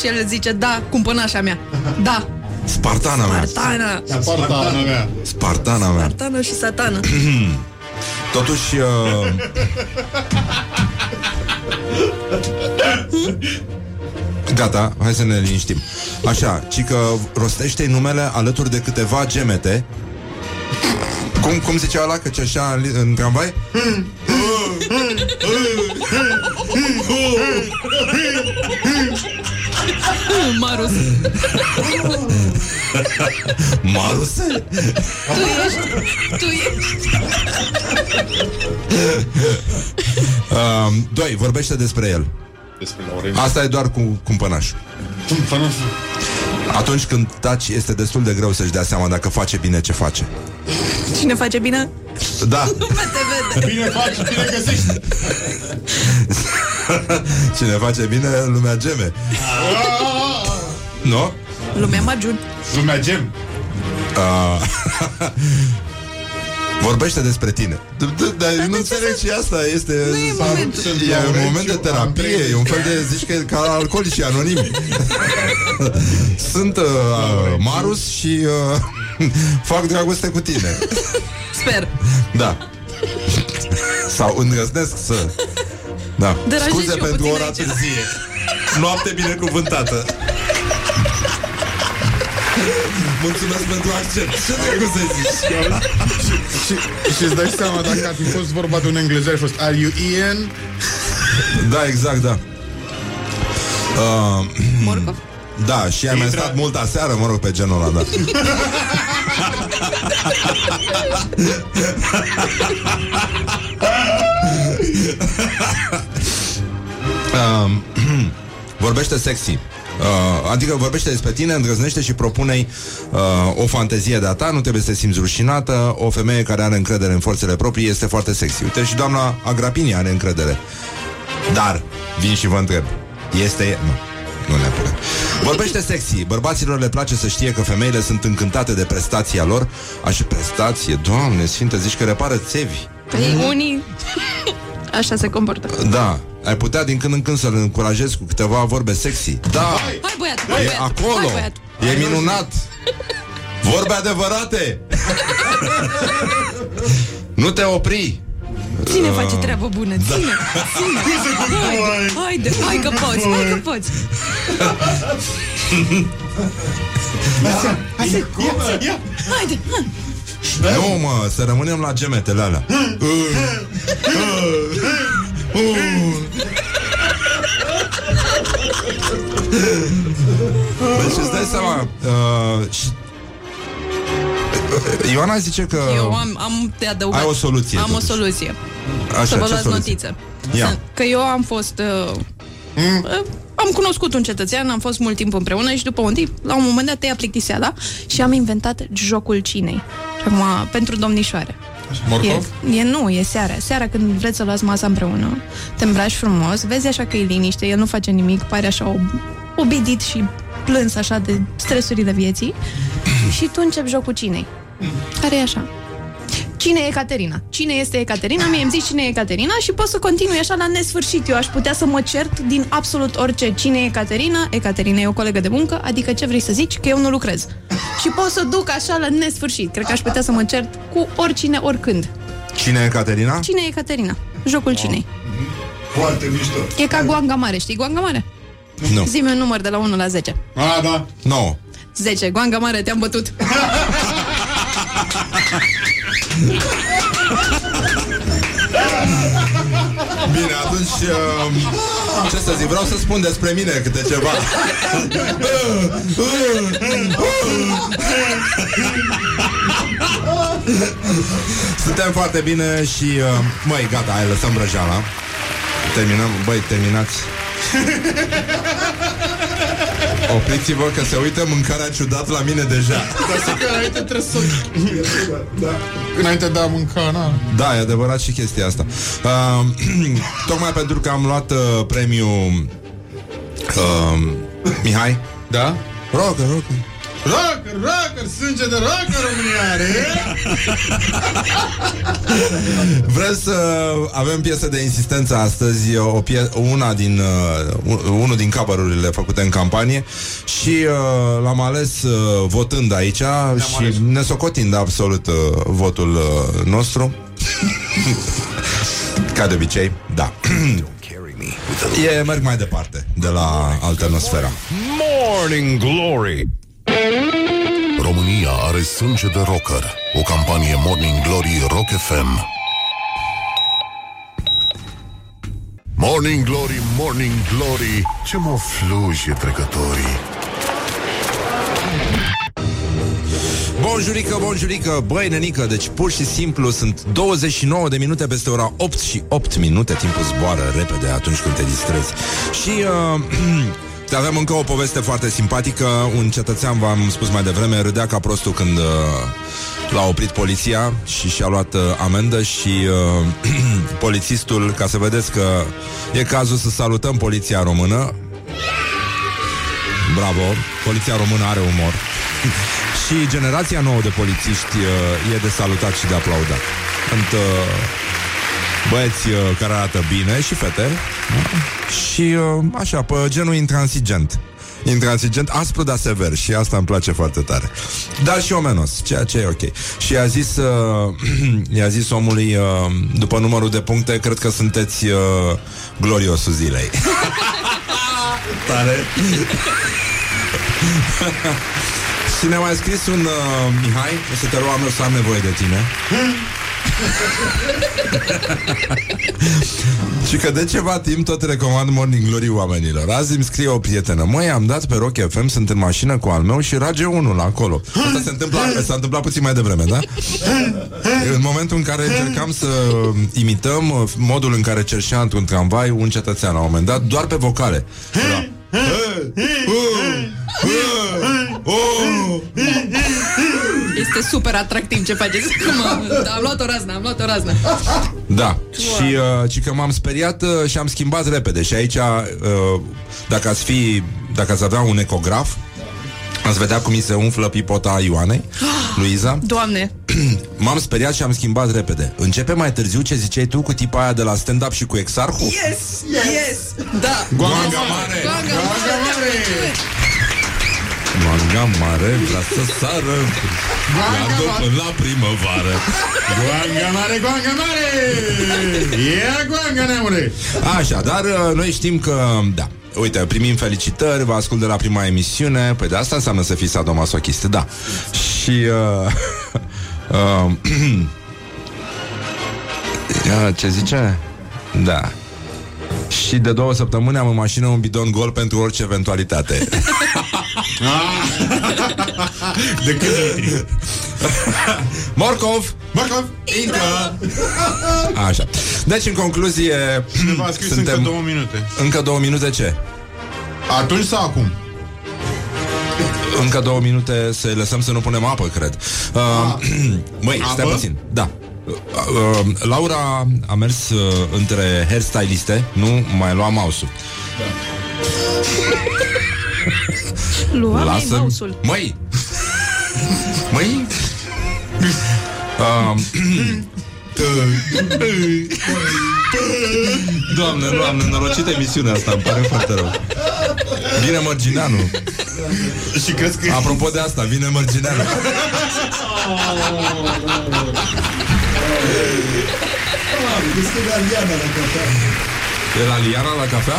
și el zice, da, Cumpănașa mea. Da. Spartana mea. Spartana. Spartana mea. Spartana mea. Spartana și satană. [CLEARS THROAT] Totuși... Uh... Gata, hai să ne liniștim. Așa, ci că rostește numele alături de câteva gemete. Cum, cum zicea ăla, că așa în, în tramvai? Marus. Maruse? Tu ești. Tu ești. Uh, doi, vorbește despre el. Despre Laurențiu. Asta e doar cu cumpănașul. Atunci când taci, este destul de greu să-și dea seama dacă face bine ce face. Cine face bine? Da, [LAUGHS] Lumea te vede. Bine faci, bine găsești. [LAUGHS] cine face bine, lumea geme. Nu? Lumea Majun. Lumea gem. Uh, [LAUGHS] Vorbește despre tine. D- d- Dar nu înțeleg și asta este Nu e momentul. E un moment de terapie E un fel de, zici că e ca alcoolici anonimi [LAUGHS] Sunt uh, Marus și uh, [LAUGHS] Fac dragoste cu tine Sper. Da Sau îndrăznesc să Da Deranjez Scuze și eu pentru puțin ora aici. târzie Noapte binecuvântată Mulțumesc pentru accent Ce trebuie să zici? Și, și îți dai seama dacă ar fi fost vorba de un engleză, ar fi fost Are you Ian? Da, exact, da uh, Morcov. Da, și ai mai Intra- stat mult aseară, mă rog, pe genul ăla, da. [LAUGHS] um, [CLEARS THROAT] vorbește sexy. Uh, adică vorbește despre tine, îndrăznește și propune uh, o fantezie de-a ta, nu trebuie să te simți rușinată, o femeie care are încredere în forțele proprii este foarte sexy. Uite, și doamna Agrapini are încredere. Dar, vin și vă întreb, este... Nu, nu neapărat. Vorbește sexy. Bărbaților le place să știe că femeile sunt încântate de prestația lor. Așa, prestație, doamne, sfinte, zici că repară țevi. Păi unii așa se comportă. Da, ai putea din când în când să-l încurajezi cu câteva vorbe sexy. Da, Hai băiat, hai e băiat, acolo. hai băiat. E minunat. Vorbe adevărate. [LAUGHS] Nu te opri. Cine face treabă bună? Ține, ține. Haide, haide, hai că poți, hai că poți. [LAUGHS] Haide, hai. Nu, mă, să rămânem la gemetele alea. Deci îți dai seama uh, și... Ioana zice că Eu am, am de adăugat. Ai o soluție, Am o totuși. soluție. Așa, Să vă ce luați soluție? notiță. Ia. Să- Că eu am fost... Uh, uh, am cunoscut un cetățean, am fost mult timp împreună și după un timp, la un moment dat, te-a plictiseala și am inventat jocul cinei. Și acum, pentru domnișoare. Morcov? E, e nu, e seara. Seara când vreți să luați masa împreună, te îmbraci frumos, vezi așa că e liniște, el nu face nimic, pare așa ob- obidit și plâns așa de stresurile vieții [LAUGHS] și tu începi jocul cinei. Care e așa. Cine e Caterina? Cine este Ecaterina? Mie îmi zici cine e Ecaterina și pot să continui așa la nesfârșit. Eu aș putea să mă cert din absolut orice. Cine e Caterina? Ecaterina e o colegă de muncă, adică ce vrei să zici? Că eu nu lucrez. Și pot să duc așa la nesfârșit. Cred că aș putea să mă cert cu oricine, oricând. Cine e Caterina? Cine e Caterina? Jocul cinei. Foarte mișto. E ca Guanga Mare, știi Guanga Mare? Nu. Zi-mi un număr de la 1 la 10. A, da. 9 10. Guanga Mare, te-am bătut. [LAUGHS] Bine, atunci uh, Ce să zic, vreau să spun despre mine câte ceva. Suntem foarte bine și uh, Măi, gata, hai, lăsăm vrăjeala. Terminăm, băi, terminați Opriți-vă că se uită mâncarea ciudat la mine deja Dar zic că înainte trebuie să... Înainte de a mânca, na. Da, e adevărat și chestia asta. Uh, [CLEARS THROAT] tocmai pentru că am luat uh, premiul uh, Mihai. Da? Rogă, rogă. Rocker, rocker, sânge de rocker România are Vrem să avem piesă de insistență astăzi, o pie- una din, uh, unul din cover făcute în campanie și uh, l-am ales uh, votând aici și ne socotind absolut uh, votul uh, nostru. Ca de obicei, da. e, merg mai departe de la Alternosfera. Morning Glory. România are sânge de rocker. O campanie Morning Glory Rock FM. Morning Glory, Morning Glory, ce mă fluje trecătorii. Bonjurică, bonjurică, băi nenică Deci pur și simplu sunt 29 de minute peste ora 8 și 8 minute Timpul zboară repede atunci când te distrezi Și uh, [CLEARS THROAT] avem încă o poveste foarte simpatică. Un cetățean, v-am spus mai devreme Râdea ca prostul când uh, L-a oprit poliția și și-a luat uh, amendă Și uh, [CLEARS THROAT] polițistul, ca să vedeți că E cazul să salutăm poliția română. Bravo, poliția română are umor. [LAUGHS] Și generația nouă de polițiști uh, e de salutat și de aplaudat. Sunt uh, băieți uh, care arată bine și fete da? și uh, așa, pe genul intransigent. Intransigent, aspru, dar sever. Și asta îmi place foarte tare. Dar și omenos, ceea ce e ok. Și i-a zis, uh, [CLEARS THROAT] i-a zis omului uh, După numărul de puncte Cred că sunteți uh, gloriosul zilei. [LAUGHS] Tare. Și ne-a mai scris un uh, Mihai, o să te rog, am eu să am nevoie de tine [LAUGHS] Și că de ceva timp tot recomand Morning Glory oamenilor. Azi îmi scrie o prietenă. Măi, am dat pe Rock FM, sunt în mașină cu al meu Și rage unul acolo. Asta se întâmplă, s-a întâmplat puțin mai devreme, da? În momentul în care încercam să imităm uh, Modul în care cerșea într-un tramvai Un cetățean la un moment dat, doar pe vocale. Era, Este super atractiv ce faceți acum. Am luat o raznă, am luat o raznă. Da. Și, uh, și că m-am speriat uh, și am schimbat repede. Și aici, uh, dacă ați fi, dacă ați avea un ecograf, ați vedea cum mi se umflă pipota Ioanei, [GASPS] Luiza. Doamne, [CLEARS THROAT] M-am speriat și am schimbat repede. Începe mai târziu ce ziceai tu cu tipa aia de la stand-up și cu exarhul? yes, yes, da. Guanga mare! Goanga mare. Manga mare vrea să sară la, după, la primăvară Goanga mare, goanga mare Ia goanga neamure Așa, dar uh, noi știm că, da Uite, primim felicitări, vă ascult de la prima emisiune Păi de asta înseamnă să fii sadomasochist, da Și uh, [LAUGHS] [CLEARS THROAT] uh, uh, Ce zice? Da și de două săptămâni am în mașină un bidon gol pentru orice eventualitate. [LAUGHS] De cât litri? [LAUGHS] [LAUGHS] Morcov! Bacov Intră! Așa. Deci, în concluzie, Cineva a scris încă două minute Încă două minute ce? Atunci sau acum? Încă două minute să lăsăm să nu punem apă, cred. Uh, [CLEARS THROAT] măi, stai Apă? puțin. Da. Uh, uh, Laura a mers uh, între hairstyliste, nu mai lua mouse-ul. Lua Lasă... mouse-ul. Măi! Măi! Uh, Doamne, doamne, norocită emisiunea asta, îmi pare foarte rău. Vine Mărgineanu. Și crezi că... Apropo de asta, vine Mărgineanu. Este de Aliana la cafea. E la Liana la cafea?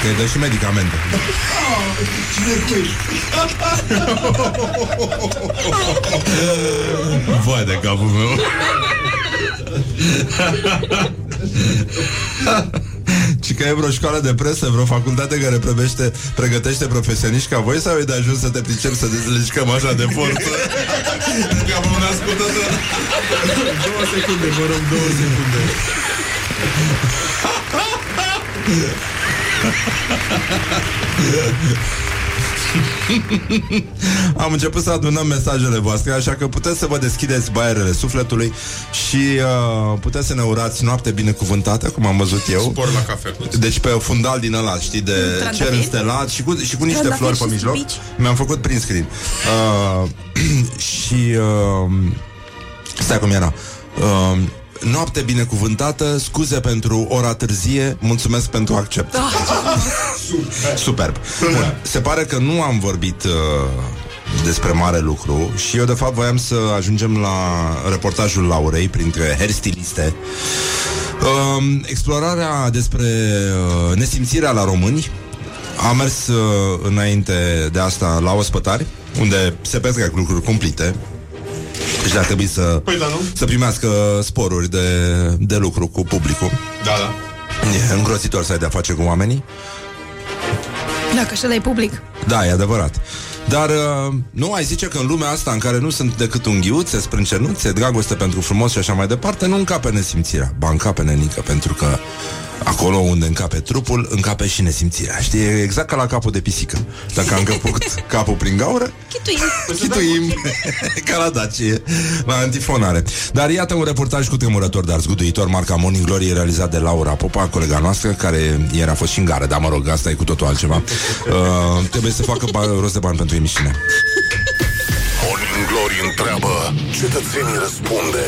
Că îi dă și medicamente. Cine cu ești? Vai de capul meu. Ci că e vreo școală de presă, vreo facultate care pregătește, pregătește profesioniști ca voi sau e de ajuns să te pricep să dezlegi cam așa de forță? Ca un ascultător. Două secunde, vă rog, două secunde Am început să adunăm mesajele voastre, așa că puteți să vă deschideți baierele sufletului și uh, puteți să ne urați noapte binecuvântată, cum am văzut eu. Spor la cafea. Deci pe fundal din ăla, știi, de Trandafir? cer înstelat și cu, și cu niște Trandafir flori pe și mijloc. spici? Mi-am făcut prin screen. Uh, [CLEARS THROAT] și uh, stai cum era. Uh, Noapte binecuvântată, scuze pentru ora târzie, mulțumesc pentru accept. [LAUGHS] Superb. Bun. Se pare că nu am vorbit uh, despre mare lucru și eu de fapt voiam să ajungem la reportajul Laurei printre hairstyliste. Uh, explorarea despre uh, nesimțirea la români a mers uh, înainte de asta la ospătari, unde se petrec lucruri cumplite. Deci ar trebui să, Păi da, nu? să primească sporuri de, de lucru cu publicul. Da, da. E îngrozitor să ai de-a face cu oamenii. Dacă așa e public. Da, e adevărat. Dar uh, nu ai zice că în lumea asta în care nu sunt decât unghiuțe, sprâncenuțe, dragoste pentru frumos și așa mai departe, nu încape nesimțirea. Ba încape nenică, pentru că acolo unde încape trupul, încape și nesimțirea. Știi, e exact ca la capul de pisică. Dacă am încăput [LAUGHS] capul prin gaură, Chituim. [LAUGHS] chituim [LAUGHS] ca la Dacie, la antifonare. Dar iată un reportaj cu tremurător, dar zguduitor, marca Morning Glory, realizat de Laura Popa, colega noastră, care ieri a fost și în gară, dar mă rog, asta e cu totul altceva. Uh, trebuie să facă ba- rost de bani pentru emisiune. Morning Glory întreabă, cetățenii răspunde.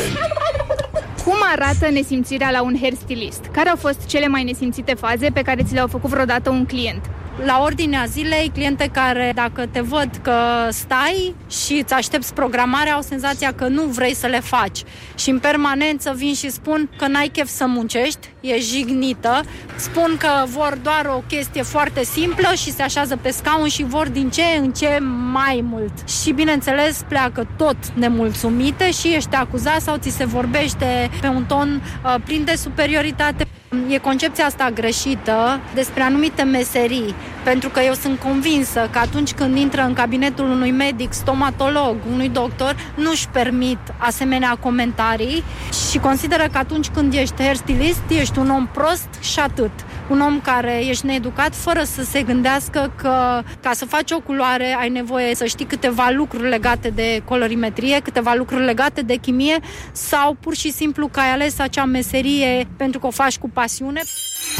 Cum arată nesimțirea la un hairstylist? Care au fost cele mai nesimțite faze pe care ți le-au făcut vreodată un client? La ordinea zilei, cliente care, dacă te văd că stai și îți aștepți programarea, au senzația că nu vrei să le faci. Și în permanență vin și spun că n-ai chef să muncești, e jignită, spun că vor doar o chestie foarte simplă și se așează pe scaun și vor din ce în ce mai mult. Și bineînțeles pleacă tot nemulțumite și ești acuzat sau ți se vorbește pe un ton uh, plin de superioritate. E concepția asta greșită despre anumite meserii, pentru că eu sunt convinsă că atunci când intră în cabinetul unui medic, stomatolog, unui doctor, nu-și permit asemenea comentarii și consideră că atunci când ești hairstylist, ești un om prost și atât. Un om care ești needucat fără să se gândească că ca să faci o culoare ai nevoie să știi câteva lucruri legate de colorimetrie, câteva lucruri legate de chimie sau pur și simplu că ai ales acea meserie pentru că o faci cu pasiune.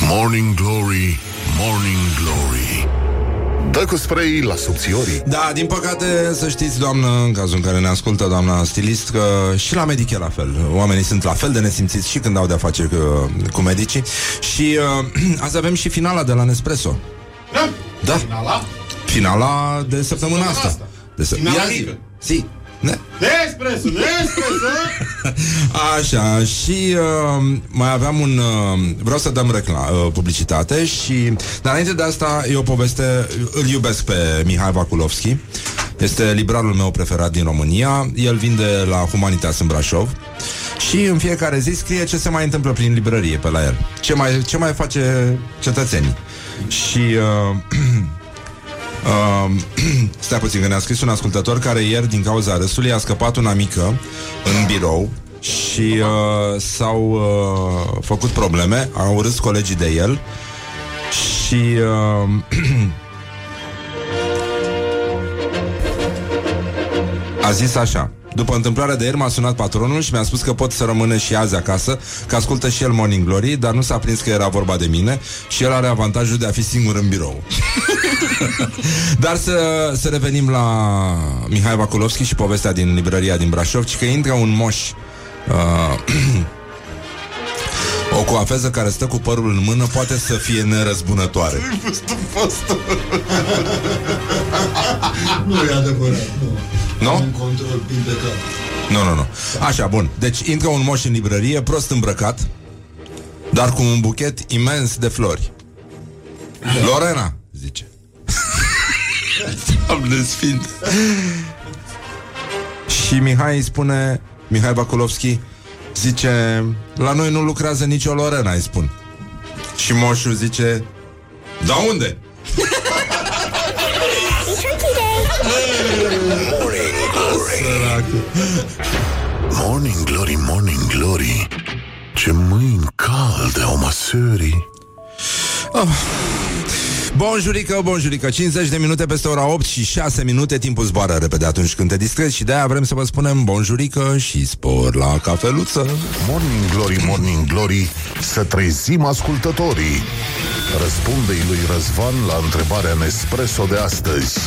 Morning Glory, Morning Glory Dă cu spray la subțiorii Da, din păcate, să știți, doamnă, în cazul în care ne ascultă doamna stilist, că și la medic e la fel. Oamenii sunt la fel de nesimțiți și când au de-a face cu, cu medicii. Și uh, [CLEARS THROAT] azi avem și finala de la Nespresso. Da? Da. Finala? Finala de săptămâna asta. asta. De să... Finala Ia zi. mică. Zi. Ne? Nespresso, Nespresso! [LAUGHS] Așa, și uh, mai aveam un... Uh, vreau să dăm recla, uh, publicitate și... Dar înainte de asta e o poveste... Îl iubesc pe Mihai Vakulovski. Este librarul meu preferat din România. El vinde la Humanitas în Brașov. Și în fiecare zi scrie ce se mai întâmplă prin librărie pe la el. Ce mai, ce mai face cetățenii. Și... Uh, [CLEARS THROAT] Uh, [CLEARS THROAT] stai puțin, că ne-a scris un ascultător care ieri, din cauza râsului, a scăpat una mică în birou și uh, s-au uh, făcut probleme, au râs colegii de el și uh, [CLEARS THROAT] a zis așa după întâmplarea de ieri m-a sunat patronul și mi-a spus că pot să rămână și azi acasă, că ascultă și el Morning Glory, dar nu s-a prins că era vorba de mine și el are avantajul de a fi singur în birou. [LAUGHS] Dar să, să revenim la Mihai Vakulovski și povestea din librăria din Brașov, ci că intră un moș uh, [CLEARS THROAT] o coafeză care stă cu părul în mână poate să fie nerăzbunătoare. [LAUGHS] Nu e adevărat, nu. Nu? Am un control impecabil. Nu, nu, nu. Așa, bun. Deci intră un moș în librărie, prost îmbrăcat, dar cu un buchet imens de flori. Lorena, zice. [LAUGHS] Doamne sfinte. Și Mihai îi spune, Mihai Bakulovski, zice, la noi nu lucrează nicio Lorena, îi spun. Și moșul zice, da unde? Morning Glory, Morning Glory. Ce mâini calde au măsării. Bonjurică, bonjurică. 50 de minute peste ora 8 și 6 minute. Timpul zboară repede atunci când te distrezi Și de-aia vrem să vă spunem bonjurică și spor la cafeluță. Morning Glory, Morning Glory Să trezim ascultătorii. Răspunde-i lui Răzvan la întrebarea Nespresso de astăzi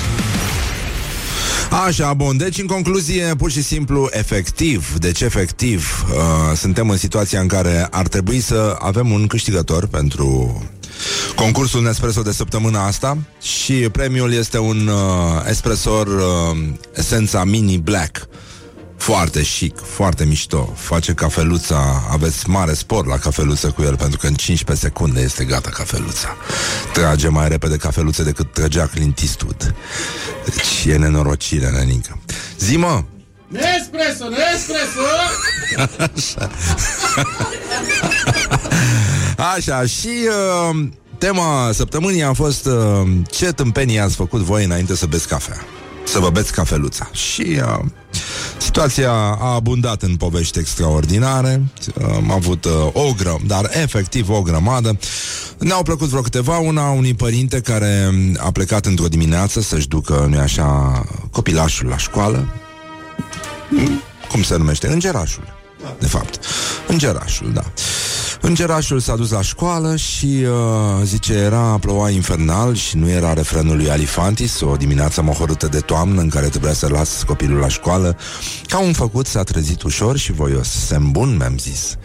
Așa, bun, deci în concluzie, pur și simplu, efectiv, deci efectiv, uh, suntem în situația în care ar trebui să avem un câștigător pentru concursul Nespresso de săptămâna asta și premiul este un uh, espresor uh, esența mini black. Foarte chic, foarte mișto Face cafeluța, aveți mare spor la cafeluță cu el Pentru că în 15 secunde este gata cafeluța Trage mai repede cafeluță decât trăgea Clint Eastwood Deci e nenorocire, nenică Zi-mă, Nespresso, Nespresso! Așa. Așa, și uh, tema săptămânii a fost uh, ce tâmpenii ați făcut voi înainte să beți cafea. Să vă beți cafeluța. Și uh, situația a abundat în povești extraordinare. Uh, am avut uh, o gră, dar efectiv o grămadă. Ne-au plăcut vreo câteva. Una unui părinte care a plecat într-o dimineață să-și ducă, nu așa, copilașul la școală. Cum se numește? Îngerașul de fapt. Îngerașul, da. Îngerașul s-a dus la școală și uh, zice, era ploua infernal și nu era refrenul lui Alifantis, o dimineață mohorâtă de toamnă în care trebuia să las copilul la școală. Ca un făcut s-a trezit ușor și voios. Semn bun, mi-am zis.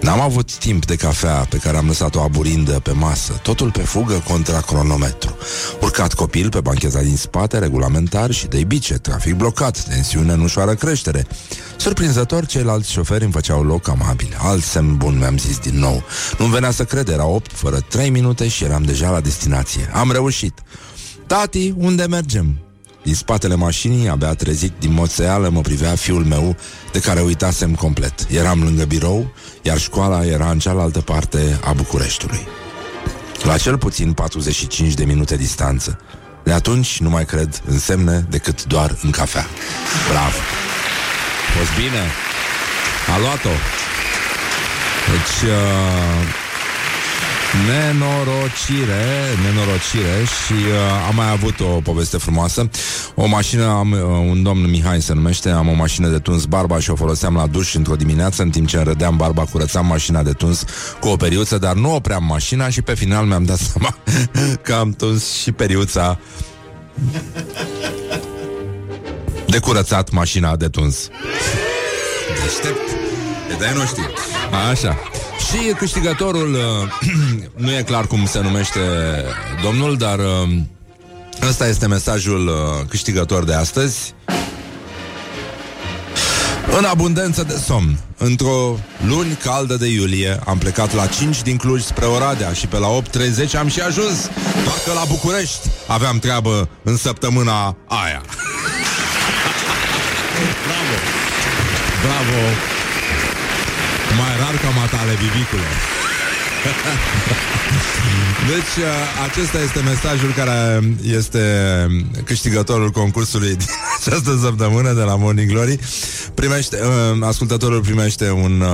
N-am avut timp de cafea pe care am lăsat-o aburindă pe masă, totul pe fugă contra cronometru. Urcat copil pe bancheza din spate, regulamentar și de bice, trafic blocat, tensiune în ușoară creștere. Surprinzător, ceilalți șoferi îmi făceau loc amabil. Alt semn bun, mi-am zis din nou. Nu-mi venea să cred, era 8 fără 3 minute și eram deja la destinație. Am reușit. Tati, unde mergem? Din spatele mașinii, abia trezit din moțeală, mă privea fiul meu, de care uitasem complet. Eram lângă birou, iar școala era în cealaltă parte a Bucureștiului. La cel puțin 45 de minute distanță. De atunci nu mai cred în semne decât doar în cafea. Bravo! A fost bine! A luat-o! Deci, uh, nenorocire, nenorocire și uh, am mai avut o poveste frumoasă. O mașină, am, uh, un domn Mihai se numește, am o mașină de tuns barba și o foloseam la duș într-o dimineață, în timp ce înrădeam barba, curățam mașina de tuns cu o periuță, dar nu opream mașina și pe final mi-am dat [LAUGHS] seama că am tuns și periuța de curățat mașina de tuns. Deștept. E de noștri. Așa. Și câștigătorul, uh, [CLEARS THROAT] nu e clar cum se numește domnul, dar uh, ăsta este mesajul uh, câștigător de astăzi. În abundență de somn, într-o luni caldă de iulie, am plecat la 5 din Cluj spre Oradea și pe la 8.30 am și ajuns. Doar că la București aveam treabă în săptămâna aia. [LAUGHS] Bravo! Bravo! Mai rar ca matale, vivicule. [LAUGHS] Deci, uh, acesta este mesajul care este câștigătorul concursului din [LAUGHS] această săptămână de la Morning Glory. Primește, uh, ascultătorul primește un uh,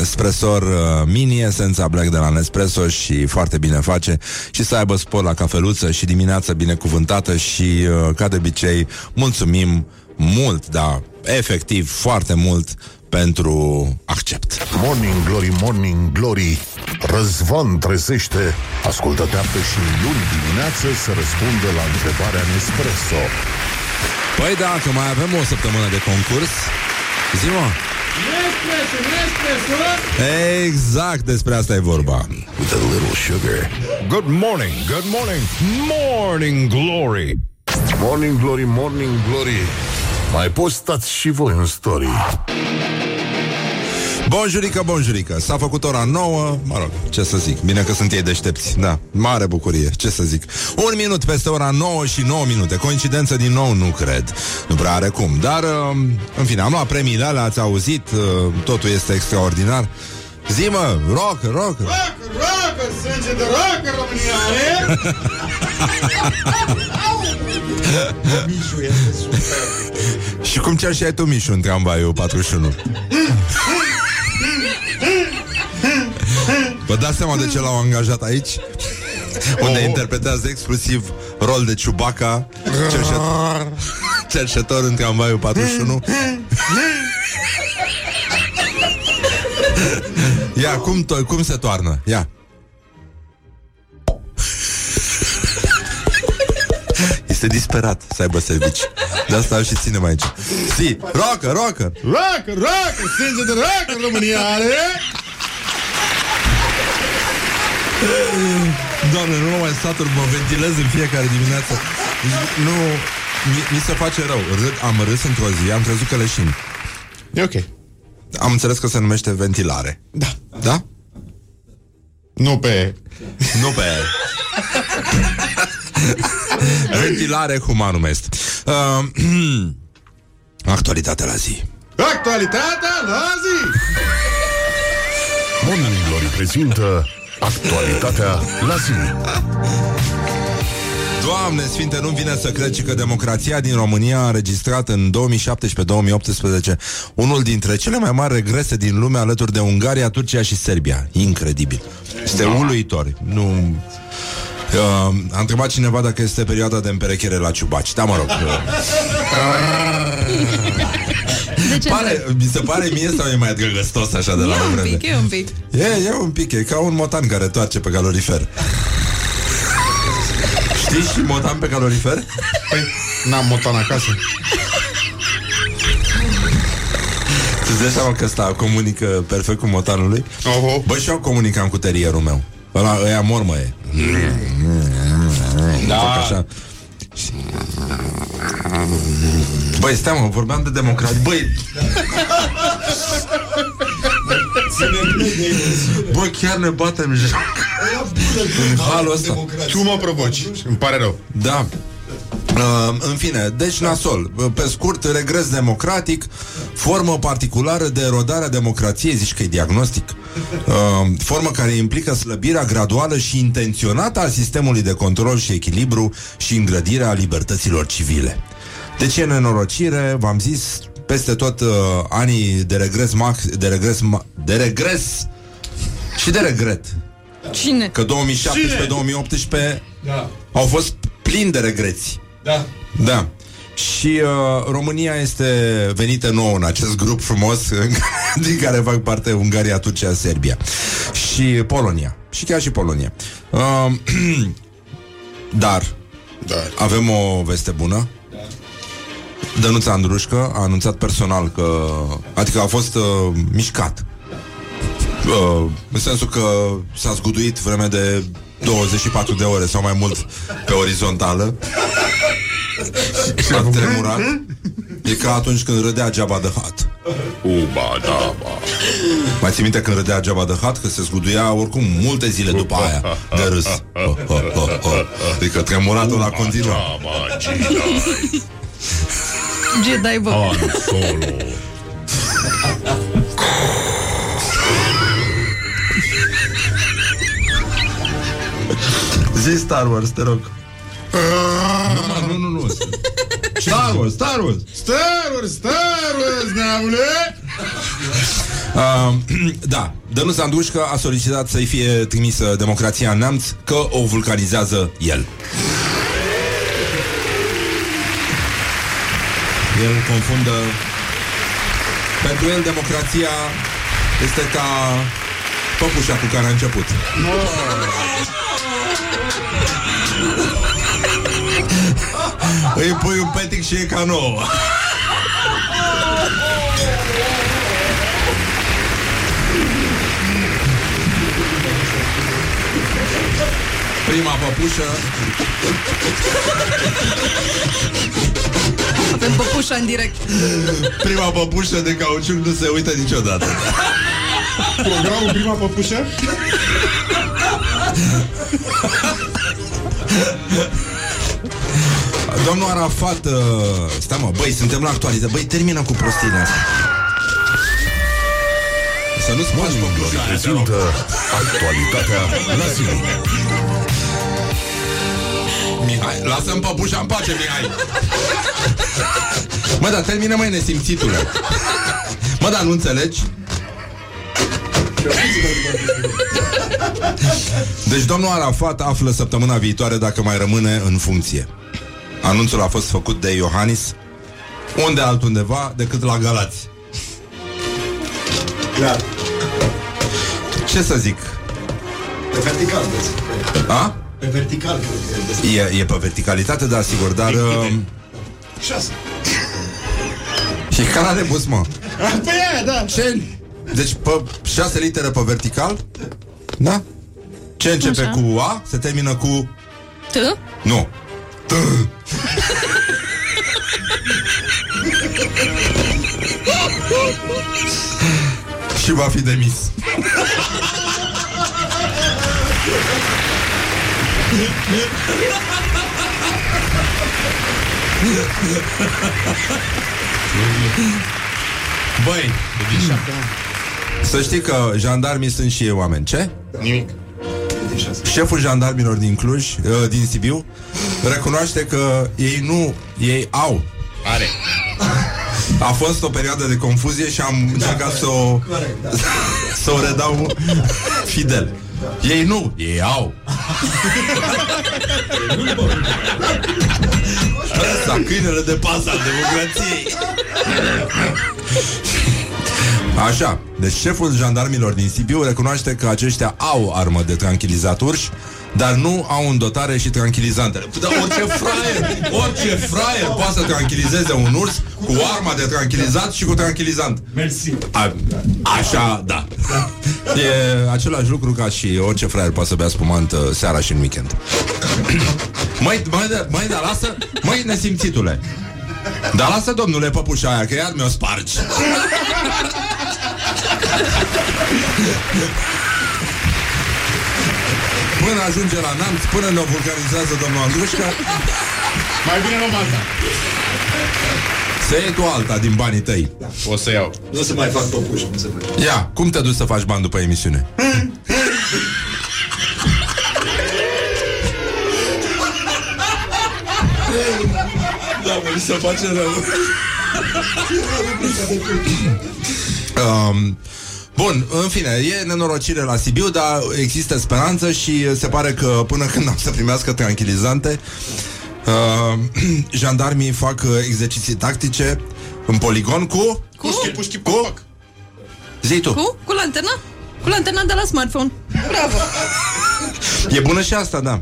espresor uh, mini, esența Black de la Nespresso și foarte bine face și să aibă spor la cafeluță și dimineața binecuvântată și, uh, ca de obicei, mulțumim mult, da, efectiv, foarte mult pentru accept. Morning Glory, Morning Glory. Răzvan trezește. Ascultă-te și luni dimineață Să răspundă la întrebarea Nespresso. Păi da, că mai avem o săptămână de concurs. Zi-mă Nespresso, Nespresso! Exact despre asta e vorba. With a little sugar. Good morning, good morning. Morning Glory. Morning Glory, Morning Glory Mai poți stați și voi în story. Bonjurică, bonjurică. S-a făcut ora 9 Mă rog, ce să zic? Bine că sunt ei deștepți. Da, mare bucurie Ce să zic. Un minut peste ora 9 și 9 minute. Coincidență din nou? Nu cred. Nu prea are cum. Dar, uh, în fine, am luat premiile alea Ați auzit uh, Totul este extraordinar Zi-mă, rock, rock Rock, rock, sânge de rock România are! [LAUGHS] Mișu este super. Și cum cer și ai tu, Mișu, în tramvaiul 41? Vă dați seama de ce l-au angajat aici? Unde interpretează exclusiv rol de Chewbacca cerșetor, cerșetor în tramvaiul 41 [LAUGHS] Ia, cum, to- cum se toarnă? Ia. Este disperat să aibă servici. De asta îl și ținem aici. Si, rocker, rocker. Rock, rock, sânge de rock, România are! Doamne, nu mă mai satur, mă ventilez în fiecare dimineață. Nu, mi, mi se face rău. Râd, Am râs într-o zi, am crezut că leșin E ok. Am înțeles că se numește ventilare Da. Da? Nu pe... Nu pe [LAUGHS] Ventilare humanum est uh, Actualitatea la zi Actualitatea la zi! Morning Glory prezintă actualitatea la zi. [LAUGHS] Doamne Sfinte, nu vine să cred și că democrația din România a înregistrat în 2017-2018 unul dintre cele mai mari regrese din lume alături de Ungaria, Turcia și Serbia. Incredibil. Este uluitor. Nu... Uh, a întrebat cineva dacă este perioada de împerechere la ciubaci. Da, mă rog. [LAUGHS] De ce pare, mi se pare mie sau e mai drăgăstos așa de la E o un vreme? pic, e un pic. E, e un pic, e ca un motan care toarce pe calorifer. Știi și motan pe calorifer? Păi, n-am motan acasă. Tu-ți dai seama că ăsta comunică perfect cu motanul lui? Oho. Bă, și eu comunicam cu terierul meu. Ăla, ăia mormă e. Da. Fac așa. Băi, stai mă, vorbeam de democrație. Băi, [LAUGHS] bă, chiar ne batem joc. În halul ăsta. Tu mă provoci. Îmi pare rău. Da. Uh, în fine, deci nasol. Uh, Pe scurt, regres democratic, formă particulară de erodare a democrației, zici că e diagnostic. Uh, formă care implică slăbirea graduală și intenționată a sistemului de control și echilibru și îngrădirea libertăților civile. Deci e nenorocire, v-am zis, peste tot uh, anii de regres max, de regres, ma- de regres și de regret. Cine? Că 2017-2018 Da. au fost plini de regreți. Da. Da. Și uh, România este venită nouă în acest grup frumos [LAUGHS] în care- din care fac parte Ungaria, Turcia, Serbia și Polonia. Și chiar și Polonia. Uh, [CLEARS THROAT] dar Dar. avem o veste bună. Dănuța Andrușcă a anunțat personal că... Adică a fost uh, mișcat. Uh, în sensul că s-a zguduit vreme de 24 de ore sau mai mult pe orizontală. A tremurat. E ca atunci când râdea Jabba the Hutt. Uba, da, ba. Mai ții minte când râdea Jabba the Hutt? Că se zguduia oricum multe zile după aia de râs. Adică tremuratul la continuu. Da, ba, Jedi. Jedi, bă. Han Solo. Zi Star Wars, te rog. Nu, nu, nu. Star Wars, Star Wars. Star Wars, Star Wars, neamule! Uh, [CLEARS THROAT] da, Dănuț Andușcă a solicitat să-i fie trimisă democrația în neamț că o vulcanizează el. El confundă Pentru el democrația Este ca Păpușa cu care a început. Îi pui un petic și e ca nouă. Prima păpușă Avem păpușa în direct. Prima păpușă de cauciuc nu se uită niciodată Programul Prima Păpușă? Domnul Arafat uh, Stai mă, băi, suntem la actualitate Băi, termină cu prostiile astea Să nu spargi Morning Glory păpușa aia, te rog. prezintă actualitatea la zi. Mihai, lasă-mi păpușa în pace, Mihai Mă, dar termină, mai nesimțitule Mă, dar nu înțelegi? Deci domnul Arafat află săptămâna viitoare dacă mai rămâne în funcție. Anunțul a fost făcut de Iohannis unde altundeva decât la Galați. Da. Ce să zic? Pe vertical, vezi. A? Pe vertical, cred că e E, e pe verticalitate, da, sigur, dar... Uh, Șase. și canal de bus, mă. Păi aia, da. Ce? Deci pe 6 litere pe vertical? Da? Ce începe Așa. cu A, se termină cu... T? Nu. T. și va fi demis. Băi, să știi că jandarmii sunt și ei oameni. Ce? Nimic. Șeful jandarmilor din Cluj, uh, din Sibiu, recunoaște că ei nu, ei au. Are. A fost o perioadă de confuzie și am încercat să o, [LAUGHS] să o redau fidel. Ei nu, ei au. Asta, câinele de pasă al democrației. Așa, deci șeful jandarmilor din Sibiu recunoaște că aceștia au armă de tranquilizaturi, dar nu au în dotare și tranquilizantele. Dar orice fraier, orice fraier poate să tranquilizeze un urs cu arma de tranquilizat și cu tranquilizant. Mersi. A, așa, da. E același lucru ca și orice fraier poate să bea spumant uh, seara și în weekend. Măi, măi, da- măi, dar lasă, măi, nesimțitule. Dar lasă, domnule, păpușa aia, că iar mi-o spargi. Până ajunge la Nanț, până ne vulcanizează domnul Andrușca, Mai bine luăm alta. să iei tu alta din banii tăi. O să iau. Nu o să mai fac topuși, nu se face. Ia, cum te duci să faci bani după emisiune? Da, mă, se face rău. um, Bun, în fine, e nenorocire la Sibiu, dar există speranță și se pare că până când am să primească tranquilizante, uh, [CLEARS THROAT] jandarmii fac uh, exerciții tactice în poligon cu... Cu? Pușchi, pușchi, Cu? pac. Zi tu. Cu? Cu lanterna? Cu lanterna de la smartphone. Bravo! E bună și asta, da.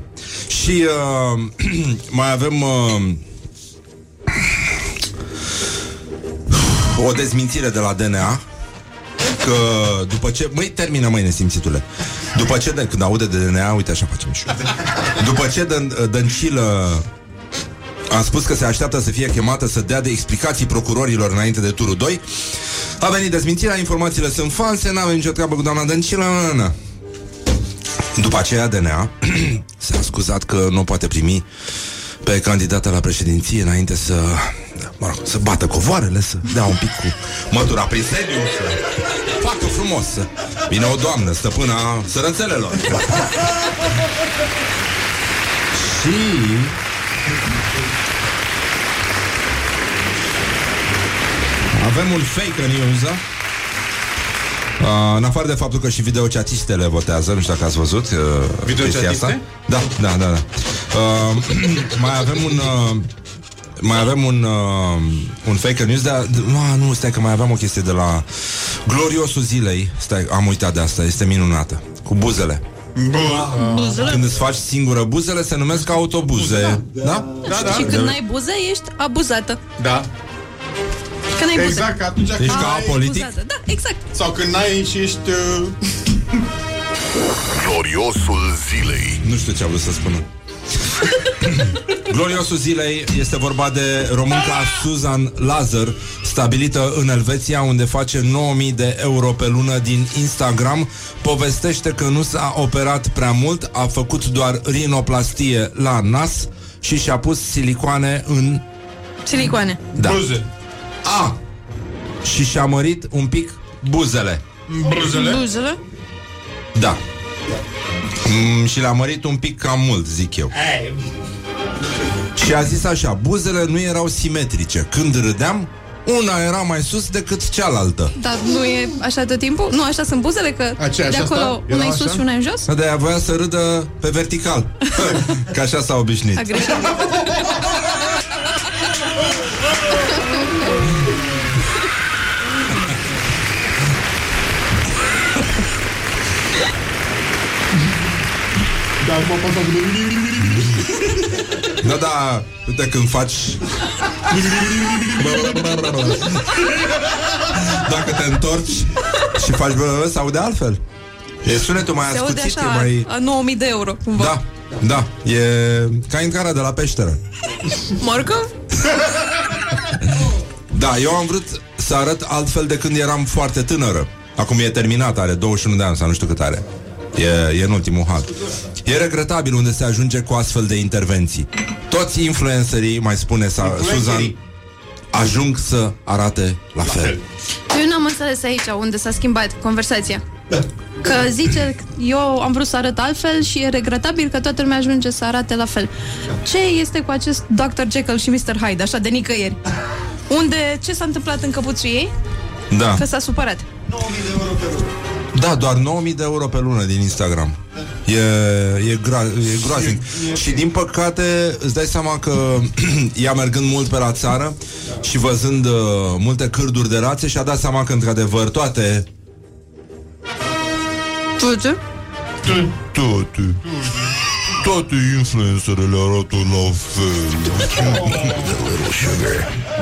Și uh, [CLEARS THROAT] mai avem uh, o dezmințire de la DNA că după ce... Măi, termină, măi, nesimțitule. După ce... De, când aude de DNA, uite așa facem și eu. După ce Dân- Dăncilă a spus că se așteaptă să fie chemată să dea de explicații procurorilor înainte de turul 2, a venit dezmințirea, informațiile sunt false, n-avem nicio treabă cu doamna Dăncilă, na, na, na. După aceea DNA [CLEARS THROAT] s-a scuzat că nu poate primi pe candidata la președinție înainte să mă rog, să bată covoarele, să dea un pic cu mătura prin sediu, să facă frumos, să vină o doamnă, stăpâna sărățelelor. Și avem un fake news, da? Uh, în afară de faptul că și videochatistele votează, nu știu dacă ați văzut uh, Videochatiste? chestia asta. Da, da, da, da. Uh, [CLEARS THROAT] mai avem un uh, mai avem un uh, un fake news, dar uh, nu, stai că mai aveam o chestie de la gloriosul zilei. Stai, am uitat de asta, este minunată. Cu buzele. Buzele? Când îți faci singură buzele, se numesc autobuze. Da? da? Da, da. Și când n-ai buze, ești abuzată. Da. Când ai buze. Exact, că atunci Ești când ca ai... politic? Abuzată. Da, exact. Sau când n-ai și ești... Uh... Gloriosul zilei. Nu știu ce a vrut să spună. [LAUGHS] Gloriosul zilei este vorba de românca Susan Lazar, stabilită în Elveția, unde face 9000 de euro pe lună din Instagram. Povestește că nu s-a operat prea mult, a făcut doar rinoplastie la nas și și-a pus silicoane în... Silicoane. Da. Buze. A! Și și-a mărit un pic buzele. Bruzele. Buzele? Da. Mm, și l-a mărit un pic cam mult, zic eu. Și a zis așa, buzele nu erau simetrice. Când râdeam, una era mai sus decât cealaltă. Dar nu e așa tot timpul? Nu, așa sunt buzele, că Aceea, de așa acolo sta? una e Erau sus așa? și una e în jos? De aia voia să râdă pe vertical. [LAUGHS] Că așa s-a obișnuit. A greșit. Da, acum apasat Da, da, uite când faci Dacă te întorci Și faci bă, se aude altfel E sunetul mai Se aude ascuțit, e așa, mai... a 9000 de euro, cumva. Da, da, e ca intrarea de la peșteră Morcov? Da, eu am vrut să arăt altfel de când eram foarte tânără Acum e terminat, are 21 de ani sau nu știu cât are E, e în ultimul hat E regretabil unde se ajunge cu astfel de intervenții Toți influencerii, mai spune sa, Suzan Ajung să arate la fel Eu n-am înțeles aici unde s-a schimbat conversația. Că zice, eu am vrut să arăt altfel și e regretabil că toată lumea ajunge să arate la fel. Ce este cu acest Dr. Jekyll și Mr. Hyde, așa de nicăieri? Unde, ce s-a întâmplat în căpuțul ei? Da, Că s-a supărat. Da doar 9000 de euro pe lună din Instagram. E, e, gra- e groaznic. Și din păcate îți dai seama că [CLEARS THROAT] Ea mergând mult pe la țară Și văzând uh, multe cârduri de rațe Și-a dat seama că într-adevăr toate Uite. Toate Toate influencerele arată la fel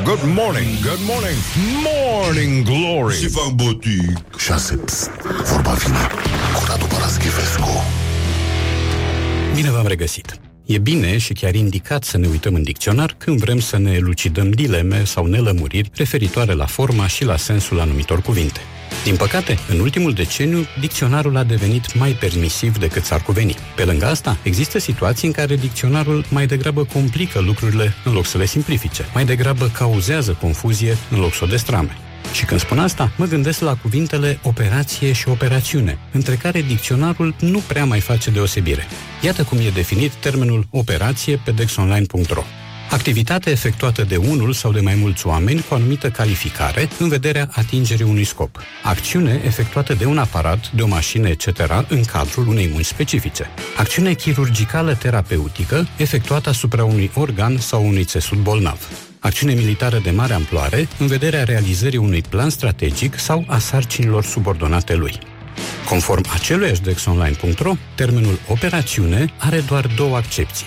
Good morning, good morning, morning glory Și fac botic 6. Pst, vorba vine cu Radu Paraschivescu. Bine v-am regăsit! E bine și chiar indicat să ne uităm în dicționar când vrem să ne elucidăm dileme sau nelămuriri referitoare la forma și la sensul anumitor cuvinte. Din păcate, în ultimul deceniu, dicționarul a devenit mai permisiv decât s-ar cuveni. Pe lângă asta, există situații în care dicționarul mai degrabă complică lucrurile în loc să le simplifice, mai degrabă cauzează confuzie în loc să o destrame. Și când spun asta, mă gândesc la cuvintele operație și operațiune, între care dicționarul nu prea mai face deosebire. Iată cum e definit termenul operație pe dexonline.ro. Activitate efectuată de unul sau de mai mulți oameni cu o anumită calificare în vederea atingerii unui scop. Acțiune efectuată de un aparat, de o mașină, etc. în cadrul unei munci specifice. Acțiune chirurgicală terapeutică efectuată asupra unui organ sau unui țesut bolnav. Acțiune militară de mare amploare în vederea realizării unui plan strategic sau a sarcinilor subordonate lui. Conform aceluiași dexonline.ro, termenul operațiune are doar două accepții.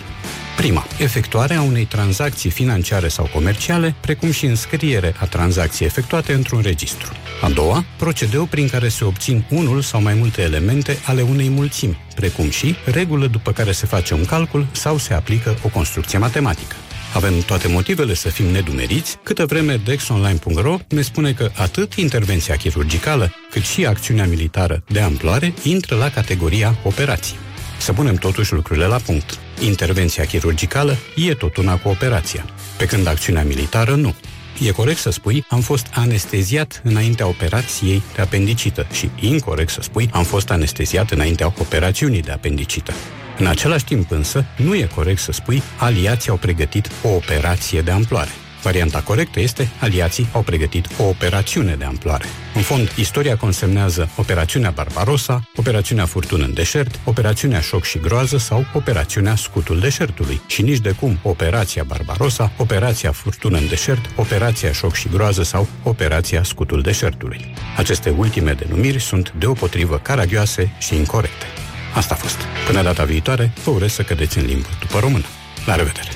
Prima, efectuarea unei tranzacții financiare sau comerciale, precum și înscriere a tranzacției efectuate într-un registru. A doua, procedeul prin care se obțin unul sau mai multe elemente ale unei mulțimi, precum și regulă după care se face un calcul sau se aplică o construcție matematică. Avem toate motivele să fim nedumeriți, câtă vreme dexonline.ro ne spune că atât intervenția chirurgicală, cât și acțiunea militară de amploare intră la categoria operații. Să punem totuși lucrurile la punct. Intervenția chirurgicală e tot una cu operația, pe când acțiunea militară nu. E corect să spui am fost anesteziat înaintea operației de apendicită și incorect să spui am fost anesteziat înaintea operațiunii de apendicită. În același timp însă, nu e corect să spui aliații au pregătit o operație de amploare. Varianta corectă este aliații au pregătit o operațiune de amploare. În fond, istoria consemnează operațiunea Barbarossa, operațiunea Furtună în deșert, operațiunea Șoc și Groază sau operațiunea Scutul deșertului și nici de cum operația Barbarossa, operația Furtună în deșert, operația Șoc și Groază sau operația Scutul deșertului. Aceste ultime denumiri sunt deopotrivă caragioase și incorrecte. Asta a fost. Până data viitoare, vă urez să cădeți în limbă după română. La revedere!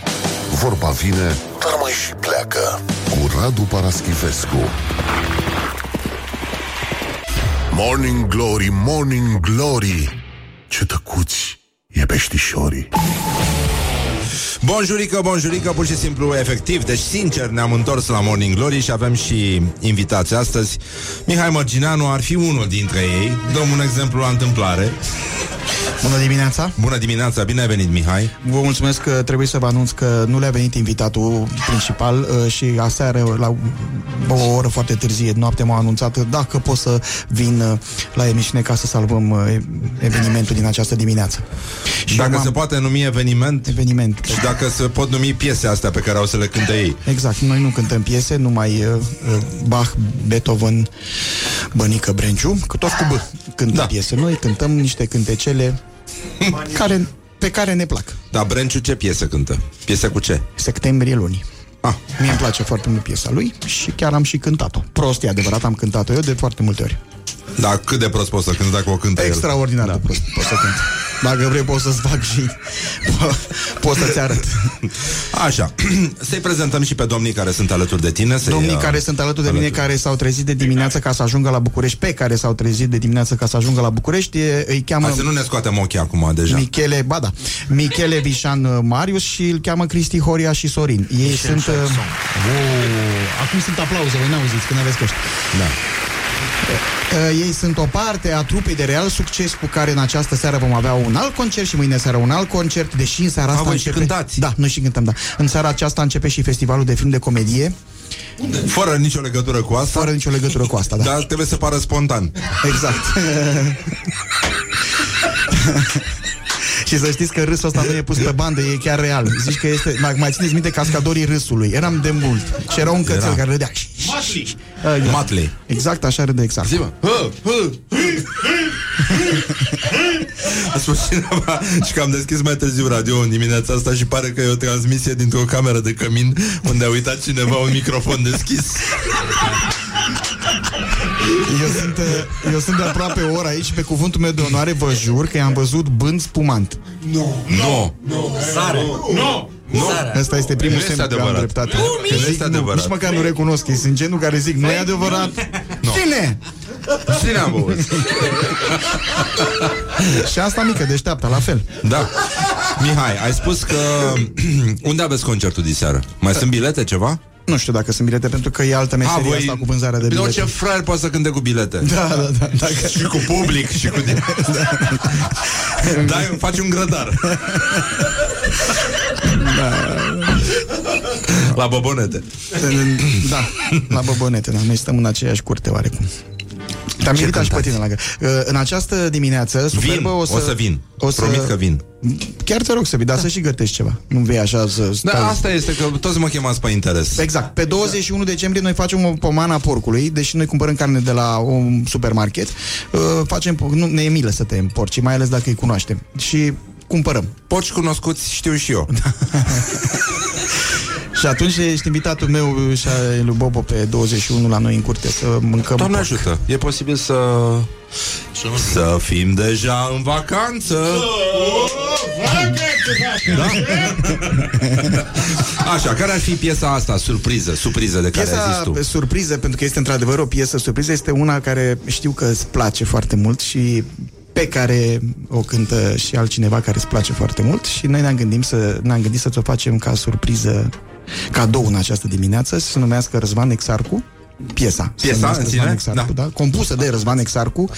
Vorba vine, dar mai și pleacă. Cu Radu Paraschivescu. Morning Glory, Morning Glory. Ce tăcuți e peștișorii. Bonjurică, bonjurică, pur și simplu, efectiv Deci, sincer, ne-am întors la Morning Glory Și avem și invitații astăzi Mihai Mărgineanu ar fi unul dintre ei Dăm un exemplu la întâmplare Bună dimineața! Bună dimineața, bine ai venit, Mihai! Vă mulțumesc că trebuie să vă anunț că nu le-a venit invitatul principal uh, și aseară, la o oră foarte târzie, noapte m-a anunțat dacă pot să vin uh, la emisiune ca să salvăm uh, evenimentul din această dimineață. Și dacă m-am- se poate numi eveniment Eveniment. și dacă se pot numi piese astea pe care au să le cânte ei. Exact, noi nu cântăm piese, numai uh, uh, Bach, Beethoven, Bănică Brenciu, că toți cu B cântă da. piese. Noi cântăm niște cântecele care, pe care ne plac. Dar Brenciu ce piese cântă? Piese cu ce? Septembrie lunii. Ah. Mie îmi place foarte mult piesa lui și chiar am și cântat-o. Prost, e adevărat, am cântat-o eu de foarte multe ori. Dar cât de prost poți să cânti dacă o cântă el? Extraordinar da. de prost pot să cânt. Dacă vrei pot să-ți fac și pot să-ți arăt. Așa, [CLEARS THROAT] să-i prezentăm și pe domnii care sunt alături de tine. să-i, Domnii uh, care sunt alături de mine, alături. care s-au trezit de dimineață ca să ajungă la București, pe care s-au trezit de dimineață ca să ajungă la București, e- îi cheamă Hai să nu ne scoatem ochii acum deja. Michele, ba da, Michele Vișan uh, Marius și îl cheamă Cristi Horia și Sorin. Ei sunt... Uh, oh, acum sunt aplauze, voi n-auziți când aveți căști. Da. Uh, ei sunt o parte a trupei de real succes cu care în această seară vom avea un alt concert și mâine seară un alt concert, deși în seara A, asta voi și începe... cântați. Da, noi și cântăm, da. În seara aceasta începe și festivalul de film de comedie, Fără nicio legătură cu asta. fără nicio legătură cu asta, da. Dar trebuie să pară spontan. Exact. [LAUGHS] Și să știți că râsul ăsta nu e pus pe bandă, e chiar real. Zici că este... Mai, mai țineți minte cascadorii râsului. Eram de mult. Și era un cățel Era. care râdea. Matli! Exact. Matley. Exact, așa râde exact. Zi-mă. Hă, hă. A spus cineva și că am deschis mai târziu radio în dimineața asta și pare că e o transmisie dintr-o cameră de cămin unde a uitat cineva un microfon deschis. Eu sunt, uh, eu sunt de aproape o oră aici și pe cuvântul meu de onoare vă jur că i-am văzut bând spumant. Nu. Sare. Nu! Nu. Asta este primul Nu este semn că am adevărat. dreptate. Nu, Că nu zic, este adevărat. Nici măcar nu recunosc. Ei sunt genul care zic, nu e adevărat. Cine? Cine am băut? [LAUGHS] Și asta mică, deșteaptă, la fel. Da. Mihai, ai spus că... [CLEARS THROAT] Unde aveți concertul de seară? Mai sunt bilete, ceva? Nu știu dacă sunt bilete, pentru că e altă meserie asta cu vânzarea de Bine, bilete. orice fraier poate să cânte cu bilete. Da, da, da. Dacă... [LAUGHS] Și cu public și cu... [LAUGHS] Dai, faci un grădar. La bobonete. Da, la bobonete, da. Noi stăm în aceeași curte, oarecum. Te-am Ce invitat și pe cântați? tine la gă- În această dimineață, Vin, superbă, o să, vin. O să... Promit că vin. Chiar te rog să vii, dar să și gătești ceva. Nu vei așa să stai... Da, asta este, că toți mă chemați pe interes. Exact. Pe 21 decembrie noi facem o pomană a porcului, deși noi cumpărăm carne de la un supermarket. Uh, facem, nu, ne e milă să tăiem porci, mai ales dacă îi cunoaștem. Și cumpărăm. Porci cunoscuți știu și eu. [LAUGHS] Și atunci ești invitatul meu și al lui Bobo pe 21 la noi în curte să mâncăm Doamne porc. ajută, e posibil să... Să fim deja în vacanță Da? [LAUGHS] Așa, care ar fi piesa asta, surpriză, surpriză de care ai zis Piesa tu? surpriză, pentru că este într-adevăr o piesă surpriză, este una care știu că îți place foarte mult și pe care o cântă și altcineva care îți place foarte mult și noi ne-am gândit să ne-am gândit să ți-o facem ca surpriză cadou în această dimineață, să se numească Răzvan Exarcu piesa. se Piesa numește în Răzvan sine? Exarcu, da. Compusă de Răzvan Exarcu,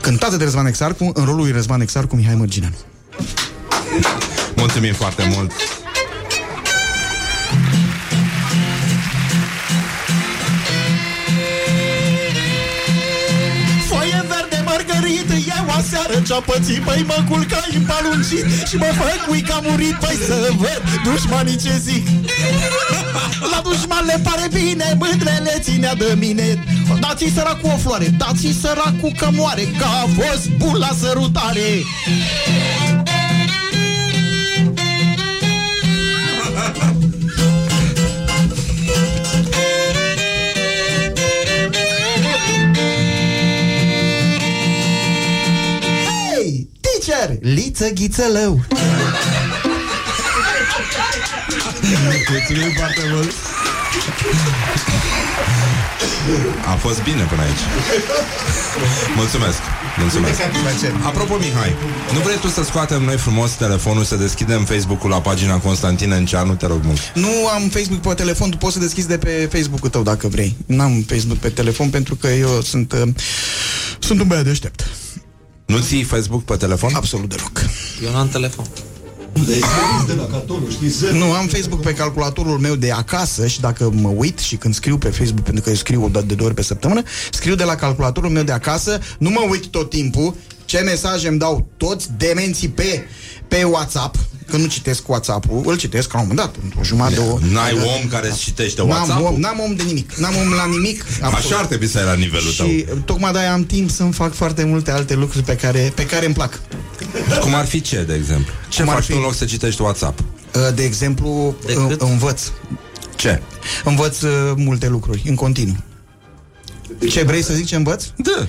cântată de Răzvan Exarcu, în rolul lui Răzvan Exarcu Mihai Mărgineanu. Mulțumim foarte mult Eu aseară ce-a pățit Păi mă culcai în palungit Și mă făcui că a murit Păi să văd dușmanii ce zic. [LAUGHS] La dușman le pare bine Mândrele ținea de mine. Dați-i săracu o floare Dați-i săracu că moare Că a fost bun la sărutare liță ghițălău Mulțumim foarte mult. A fost bine până aici. Mulțumesc. Mulțumesc. Apropo, Mihai Nu vrei tu să scoatem noi frumos telefonul Să deschidem Facebook-ul la pagina Constantin Enceanu? Te rog mult. Nu am Facebook pe telefon, tu poți să deschizi de pe Facebook-ul tău dacă vrei. N-am Facebook pe telefon pentru că eu sunt uh, sunt un băiat deștept. Nu ții Facebook pe telefon? Absolut deloc. Eu n-am telefon. de la catolul, știi, zero. Nu, am Facebook pe calculatorul meu de acasă și dacă mă uit și când scriu pe Facebook, pentru că eu scriu o dată de două ori pe săptămână, scriu de la calculatorul meu de acasă, nu mă uit tot timpul, ce mesaje îmi dau toți demenții pe, pe WhatsApp, că nu citesc WhatsApp-ul, îl citesc la un moment dat, o jumătate de o... N-ai om care îți citește N-am WhatsApp-ul? om, n-am om de nimic, n-am om la nimic. Așa ar trebui să ai la nivelul tău. Și tocmai de-aia am timp să-mi fac foarte multe alte lucruri pe care, pe care îmi plac. Cum ar fi ce, de exemplu? Ce Cum ar faci fi? tu în loc să citești WhatsApp? Uh, De exemplu, Decât? în- învăț. Ce? Învăț uh, multe lucruri, în continuu. Ce vrei să zic ce învăț? Da.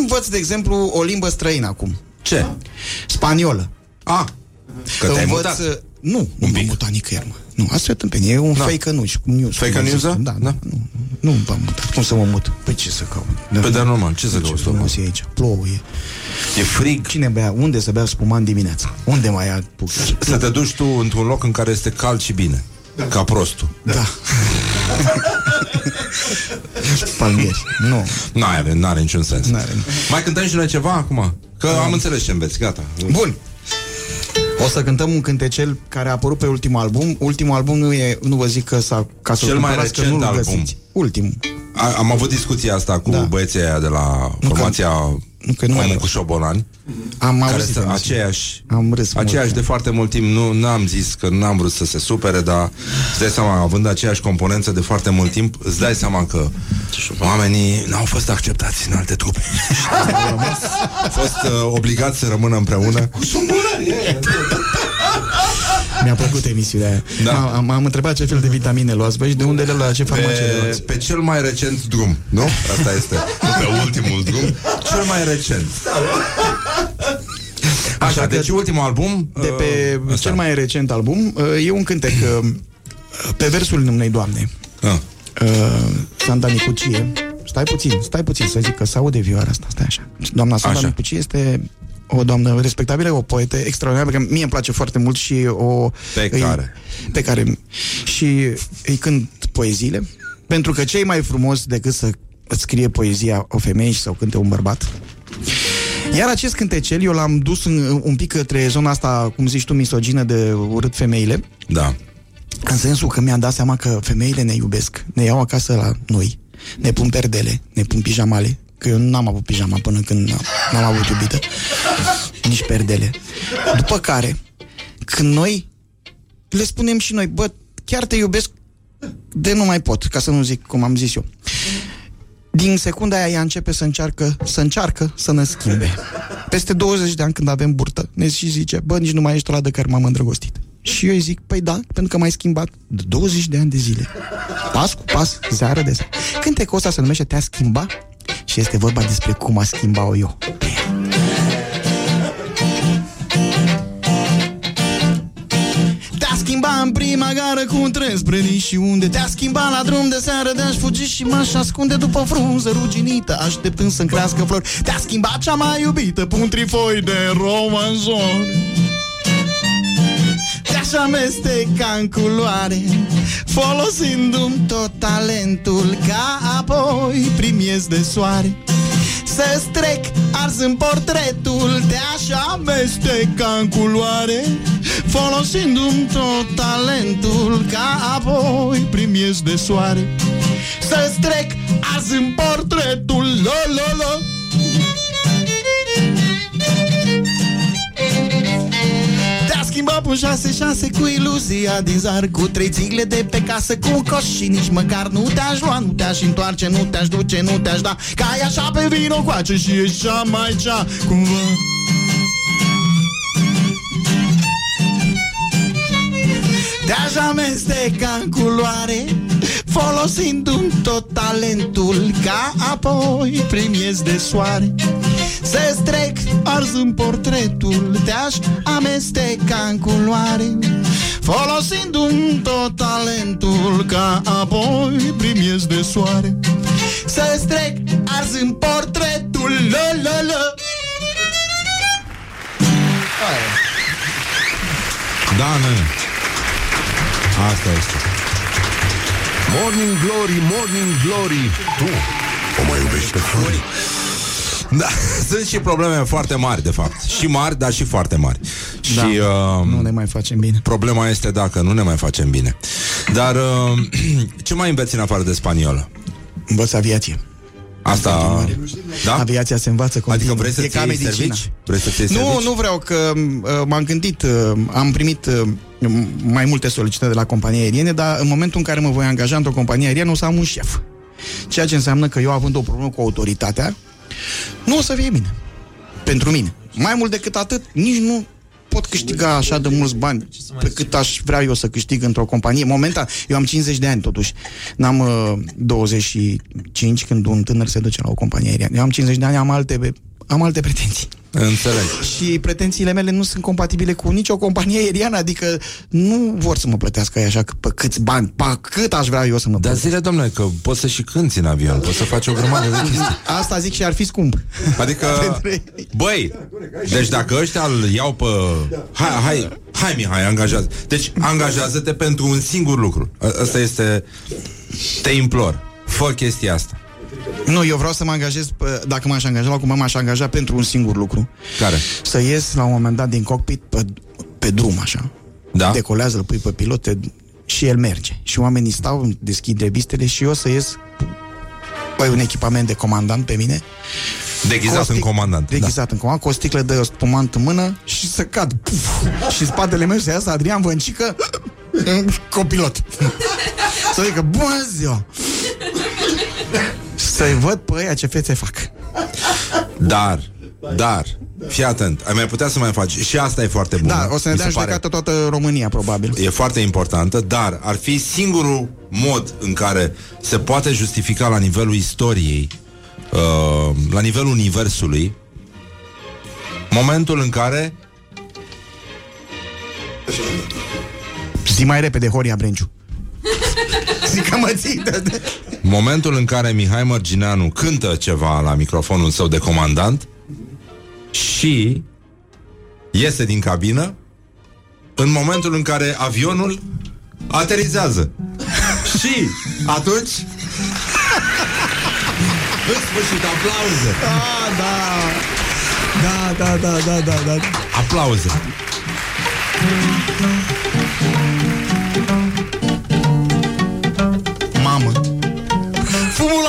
Învăț, de exemplu, o limbă străină acum. Ce? Spaniolă. A, că te-ai Învăț, mutat. uh, Nu, nu m-am mutat nicăieri, mă. Nu, asta e o tâmpenie, e un Da. fake news. news Fake cum news, zice. da? Da, da. Nu, nu m-am mutat. Cum să mă mut? Păi ce să caut? Păi da, normal, ce să Ce cauți? frumos e aici, plouă e. E frig. Cine bea? Unde să bea spuman dimineața? Unde mai ia puc? Să te duci tu într-un loc în care este cald și bine. Ca prostul. Da. Palmieri. Nu. N-are, n-are niciun sens. N-are. Mai cântăm și noi ceva acum? Că am înțeles ce înveți, gata. Bun. O să cântăm un cântecel care a apărut pe ultimul album. Ultimul album nu e, nu vă zic că s-a ca să Cel mai cumpărați, că recent nu-l album. găsiți. Ultimul. A, am avut discuția asta cu da. băieții aia de la formația nu, că nu mai Omul cu șobolani Am care auzit. sunt emisiunea. aceiași Am râs mult. Aceiași de foarte mult timp. Nu n-am zis că n-am vrut să se supere Dar îți dai seama, având aceeași componență De foarte mult timp, îți dai seama că Oamenii n-au fost acceptați În alte trupe. [LAUGHS] Au fost uh, obligați să rămână împreună Mi-a plăcut emisiunea aia. Da. Am, am întrebat ce fel de vitamine luați, băi, și de unde le luați, ce farmacie le pe, luați. pe cel mai recent drum Nu? Asta este Nu pe ultimul drum Cel mai recent Așa, Așa că- deci ultimul album De pe uh, cel mai recent album, uh, e un cântec uh, pe versul unei doamne. Ah. Uh, Sanda Nicucie. Stai puțin, stai puțin să zic că se aude vioara asta, stai așa. Doamna Sanda Așa. Nicucie este o doamnă respectabilă, o poetă extraordinară, că mie îmi place foarte mult și o... Pe îi- care? Pe care... Și îi cânt poeziile, pentru că ce e mai frumos decât să îți scrie poezia o femeie și să o cânte un bărbat? Iar acest cântecel eu l-am dus în, un pic către zona asta, cum zici tu, misogină de urât femeile. Da. În sensul că mi-am dat seama că femeile ne iubesc, ne iau acasă la noi, ne pun perdele, ne pun pijamale, că eu n-am avut pijama până când n-am, n-am avut iubită, nici perdele. După care, când noi le spunem și noi, bă, chiar te iubesc de nu mai pot, ca să nu zic cum am zis eu. Din secunda aia ea începe să încearcă, să încearcă să ne schimbe. Peste 20 de ani când avem burtă, ne și zice, bă, nici nu mai ești ăla de care m-am îndrăgostit. Și eu îi zic, păi da, pentru că m-ai schimbat de 20 de ani de zile. Pas cu pas, zeară de zi. Cântecul ăsta se numește Te-a schimba și este vorba despre cum a schimbat-o eu. pe ea. Te-a schimbat în prima gară cu un tren spre și unde Te-a schimbat la drum de seară de-aș fugi și m-aș ascunde după frunză ruginită Așteptând să-mi crească flori Te-a schimbat cea mai iubită pe un trifoi de romanzon Te-aș amesteca în culoare Folosindu-mi tot talentul Ca apoi primiez de soare. Să-ți trec arzând portretul Te-aș amesteca în culoare Folosindu-mi tot talentul Ca apoi primiez de soare. Să-ți trec arzând portretul Lo, lo, lo schimbat pe 6-6 cu iluzia din zar Cu trei țigle de pe casă cu un coș Și nici măcar nu te-aș lua Nu te-aș întoarce, nu te-aș duce, nu te-aș da. Ca ai așa pe vino coace și ești cea mai cea Cumva. Te-aș amesteca în culoare Folosindu-mi tot talentul Ca apoi primiez de soare Să-ți trec arzând portretul Te-aș amesteca în culoare Folosindu-mi tot talentul Ca apoi primiez de soare Să-ți trec arzând portretul Lă, lă, lă Da, nene. Asta este. Morning Glory, Morning Glory Tu o mai iubești pe Flori? Da, [LAUGHS] sunt și probleme foarte mari, de fapt. Și mari, dar și foarte mari. Da, și uh, nu ne mai facem bine. Problema este dacă nu ne mai facem bine. Dar uh, [CLEARS THROAT] ce mai înveți în afară de spaniolă? Învăț aviație. Asta... Da? Aviația se învață continuu. Adică vrei să E ca iei medicina. servici? Vrei să iei Nu, servici? nu vreau că uh, m-am gândit, uh, am primit uh, mai multe solicitări de la companii aeriene, dar în momentul în care mă voi angaja într-o companie aeriană o să am un șef. Ceea ce înseamnă că eu având o problemă cu autoritatea, nu o să fie bine. Pentru mine. Mai mult decât atât, nici nu pot câștiga așa de mulți bani pe cât aș vrea eu să câștig într-o companie. Momentan, eu am 50 de ani totuși. N-am uh, 25 când un tânăr se duce la o companie aeriană. Eu am 50 de ani, am alte, am alte pretenții. Înțeleg. Și pretențiile mele nu sunt compatibile cu nicio companie aeriană, adică nu vor să mă plătească ei așa că pe câți bani, pe cât aș vrea eu să mă Dar zile, domnule, că poți să și cânti în avion, poți să faci o grămadă de chestii. Asta zic și ar fi scump. Adică, [LAUGHS] băi, deci dacă ăștia îl iau pe... Hai, hai, hai Mihai, angajează. Deci angajează-te pentru un singur lucru. A- Asta este... Te implor. Fă chestia asta. Nu, eu vreau să mă angajez, pe- dacă m-aș angaja, la cum m-aș angaja pentru un singur lucru. Care? Să ies la un moment dat din cockpit pe, pe drum, așa. Da? Decolează, îl pui pe pilot te, și el merge. Și oamenii stau, deschid revistele și eu să ies pe un echipament de comandant pe mine. Deghizat Cu o stic- în comandant. Deghizat în comandant, cu o sticlă de spumant în mână și să cad. Puf, și în spatele meu să iasă Adrian Văncică [LAUGHS] copilot. [LAUGHS] să zică, bună ziua! Să-i văd pe ăia ce fețe fac. Dar, dar, fii atent, ai mai putea să mai faci. Și asta e foarte bună. Da, o să ne mi dea se pare. judecată toată România, probabil. E foarte importantă, dar ar fi singurul mod în care se poate justifica la nivelul istoriei, uh, la nivelul universului, momentul în care Zi mai repede, Horia Brenciu. Zic că mă ții de... de- momentul în care Mihai Mărgineanu cântă ceva la microfonul său de comandant și iese din cabină în momentul în care avionul aterizează. și atunci [LAUGHS] în sfârșit aplauze. Ah, da. Da, da, da, da, da, da. Aplauze.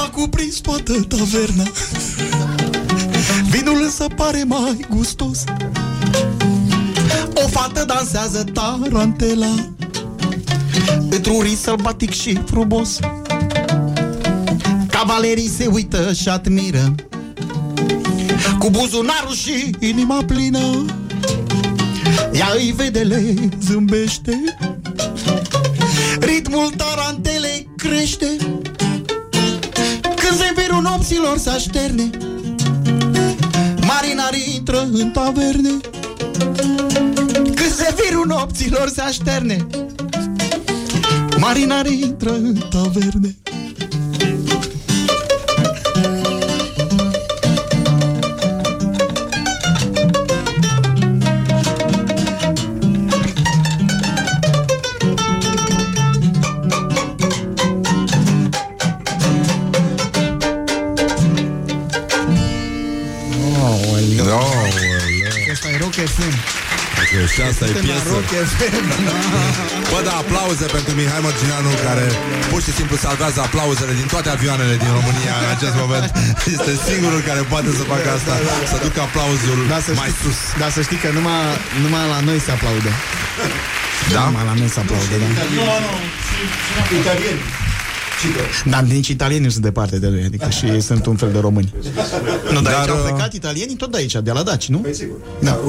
Fumul a cuprins toată taverna. Vinul însă pare mai gustos. O fată dansează tarantela Într-un ris sălbatic și frumos. Cavalerii se uită și admiră. Cu buzunarul și inima plină. Ea îi vede, le zâmbește. Ritmul tarantelei crește Când zeberul nopților se așterne. Marinarii intră în taverne. Când zeberul nopților se așterne. Marinarii intră în taverne Asta e Rock FM Ok, și asta e Suntem la piesă. Rock FM Bă, da, aplauze pentru Mihai Mărgineanu Care pur și simplu salvează aplauzele Din toate avioanele din România În acest moment. Este singurul care poate să facă asta Să ducă aplauzul Da, să mai știi, sus. Da, să știi că numai, numai la noi se aplaudă. Da? Numai la noi se aplaudă, da. Nu, nu, și italieni. Dar nici italienii nu sunt departe de noi Adică și ei sunt un fel de români Nu, dar, Dar, aici au uh, plecat italienii tot de aici, de la Daci, nu? Da.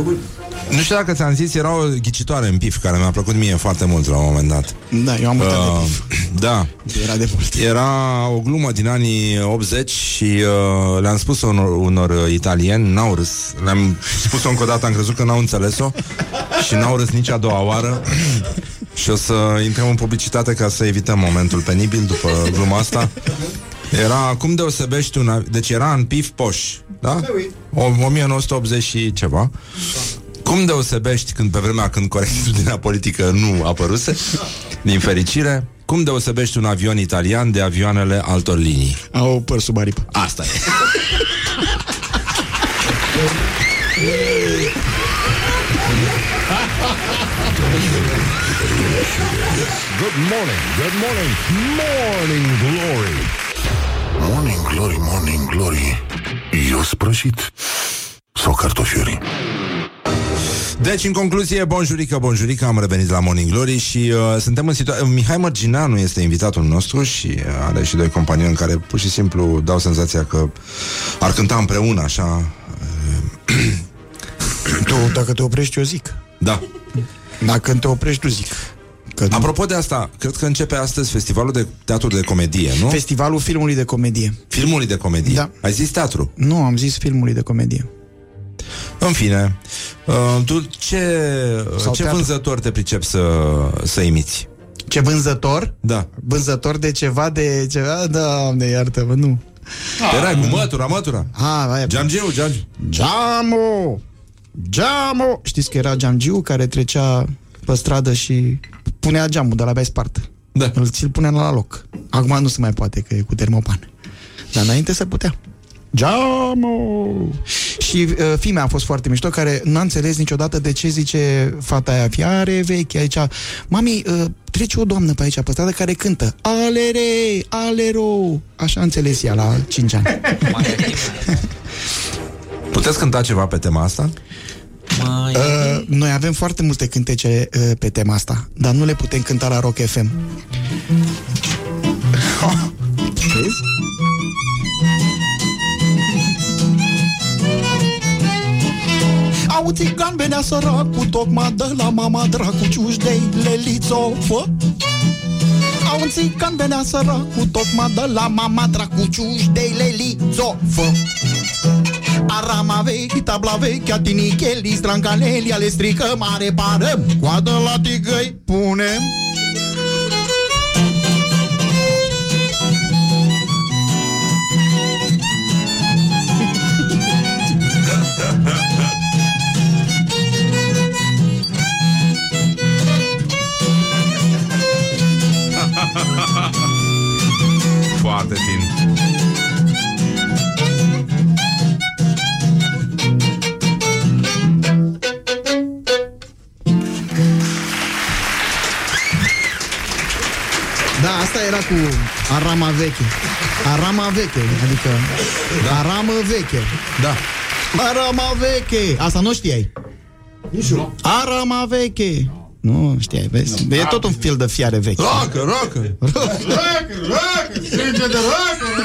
Nu știu dacă ți-am zis, era o ghicitoare în pif Care mi-a plăcut mie foarte mult la un moment dat Da, eu am uitat de Uh, [CLEARS THROAT] Da Era de mult Era o glumă din anii 80 și uh, le-am spus unor, unor uh, italieni, n-au râs. Le-am spus-o încă o dată, am crezut că n-au înțeles-o și n-au râs nici a doua oară. [CLEARS THROAT] și o să intrăm în publicitate ca să evităm momentul penibil după gluma asta. Era, cum deosebești un... av- Deci era în pif poș, da? O, 1980 și ceva. Cum deosebești când pe vremea când corectitudinea politică nu apăruse, din fericire, cum deosebești un avion italian de avioanele altor linii? Au păr sub aripă Asta e. [LAUGHS] Good morning, good morning, morning glory Morning glory, morning glory Eu sprășit sau cartofiuri? Deci, în concluzie, bonjurică, bonjurică, am revenit la Morning Glory și uh, suntem în situație... Mihai Mărgineanu este invitatul nostru și uh, are și doi companioni care pur și simplu dau senzația că ar cânta împreună, așa... Tu, dacă te oprești, eu zic. Da. Dacă te oprești, tu zic. Că Apropo de asta, cred că începe astăzi festivalul de teatru de comedie, nu? Festivalul filmului de comedie. Filmului de comedie? Da. Ai zis teatru? Nu, am zis filmului de comedie. În fine, uh, tu ce, Sau ce teatru. vânzător te pricep să, să imiți? Ce vânzător? Da. Vânzător de ceva, de ceva? Da, iartă-mă, nu. Erai cu mătura, mătura. Ah, aia. Geamgiu, geamgiu. Geamu! Geamu! Știți că era geamgiu care trecea pe stradă și punea geamul de la abia spart. Da. Îl ți-l punea la loc. Acum nu se mai poate, că e cu termopan. Dar înainte se putea. Geamu! Și uh, fimea a fost foarte mișto, care n-a înțeles niciodată de ce zice fata aia, fiare veche aici. Mami, uh, trece o doamnă pe aici, pe stradă, care cântă Alere, alero. Așa a înțeles ea la 5 ani. Puteți cânta ceva pe tema asta? Uh, noi avem foarte multe cântece uh, pe tema asta, dar nu le putem cânta la Rock FM. Vezi? Au țigan venea săracul Tocmai de la mama dracu Ciuși de lelițo fă Au un țigan venea săracul Tocmai de la mama dracu Ciuși de lelițo fă Arama vechi, tabla vechea, tinicheli, strancaneli, ale strică mare parăm, coadă la tigăi punem. [LAUGHS] Foarte fin. Cu arama veche. Arama veche, adică da. aramă veche. Da. Arama veche. Asta nu știai. Nici eu. Arama veche. Nu știai, vezi? E tot un fil de fiare veche. Rocă, rocă! Racă, racă, strânge de racă, [LAUGHS]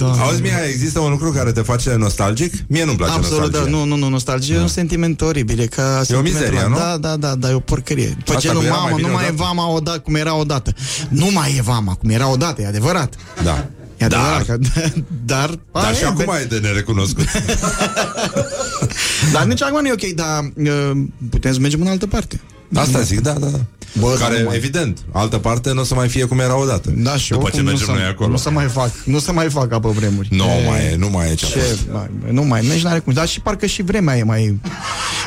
oh, Auzi, Mihai, există un lucru care te face nostalgic? Mie nu-mi place Absolut, da, nostalgia. nu, nu, nu, nostalgie da. e un sentiment oribil, e ca sentimentul mizerie, ăla. nu? Da, da, da, da, e o porcărie. Pe Asta genul, că era mamă, mai nu bine mai e odată? vama odată cum era odată. Nu mai e vama cum era odată, e adevărat. Da. E adevărat, că, [LAUGHS] dar... Dar aia și e, acum be- e de nerecunoscut. [LAUGHS] Dar nici acum nu e ok, dar uh, putem să mergem în altă parte. Asta zic, da, da, da. Bă, Care, dar nu mai- evident, altă parte nu o să mai fie cum era odată. Da, și După oricum ce nu mergem să- noi acolo. Nu să mai fac, nu să mai fac ca pe vremuri. Nu mai e, nu mai e ce a Ce, fost. mai, nu mai, nici n-are cum. Dar și parcă și vremea e mai...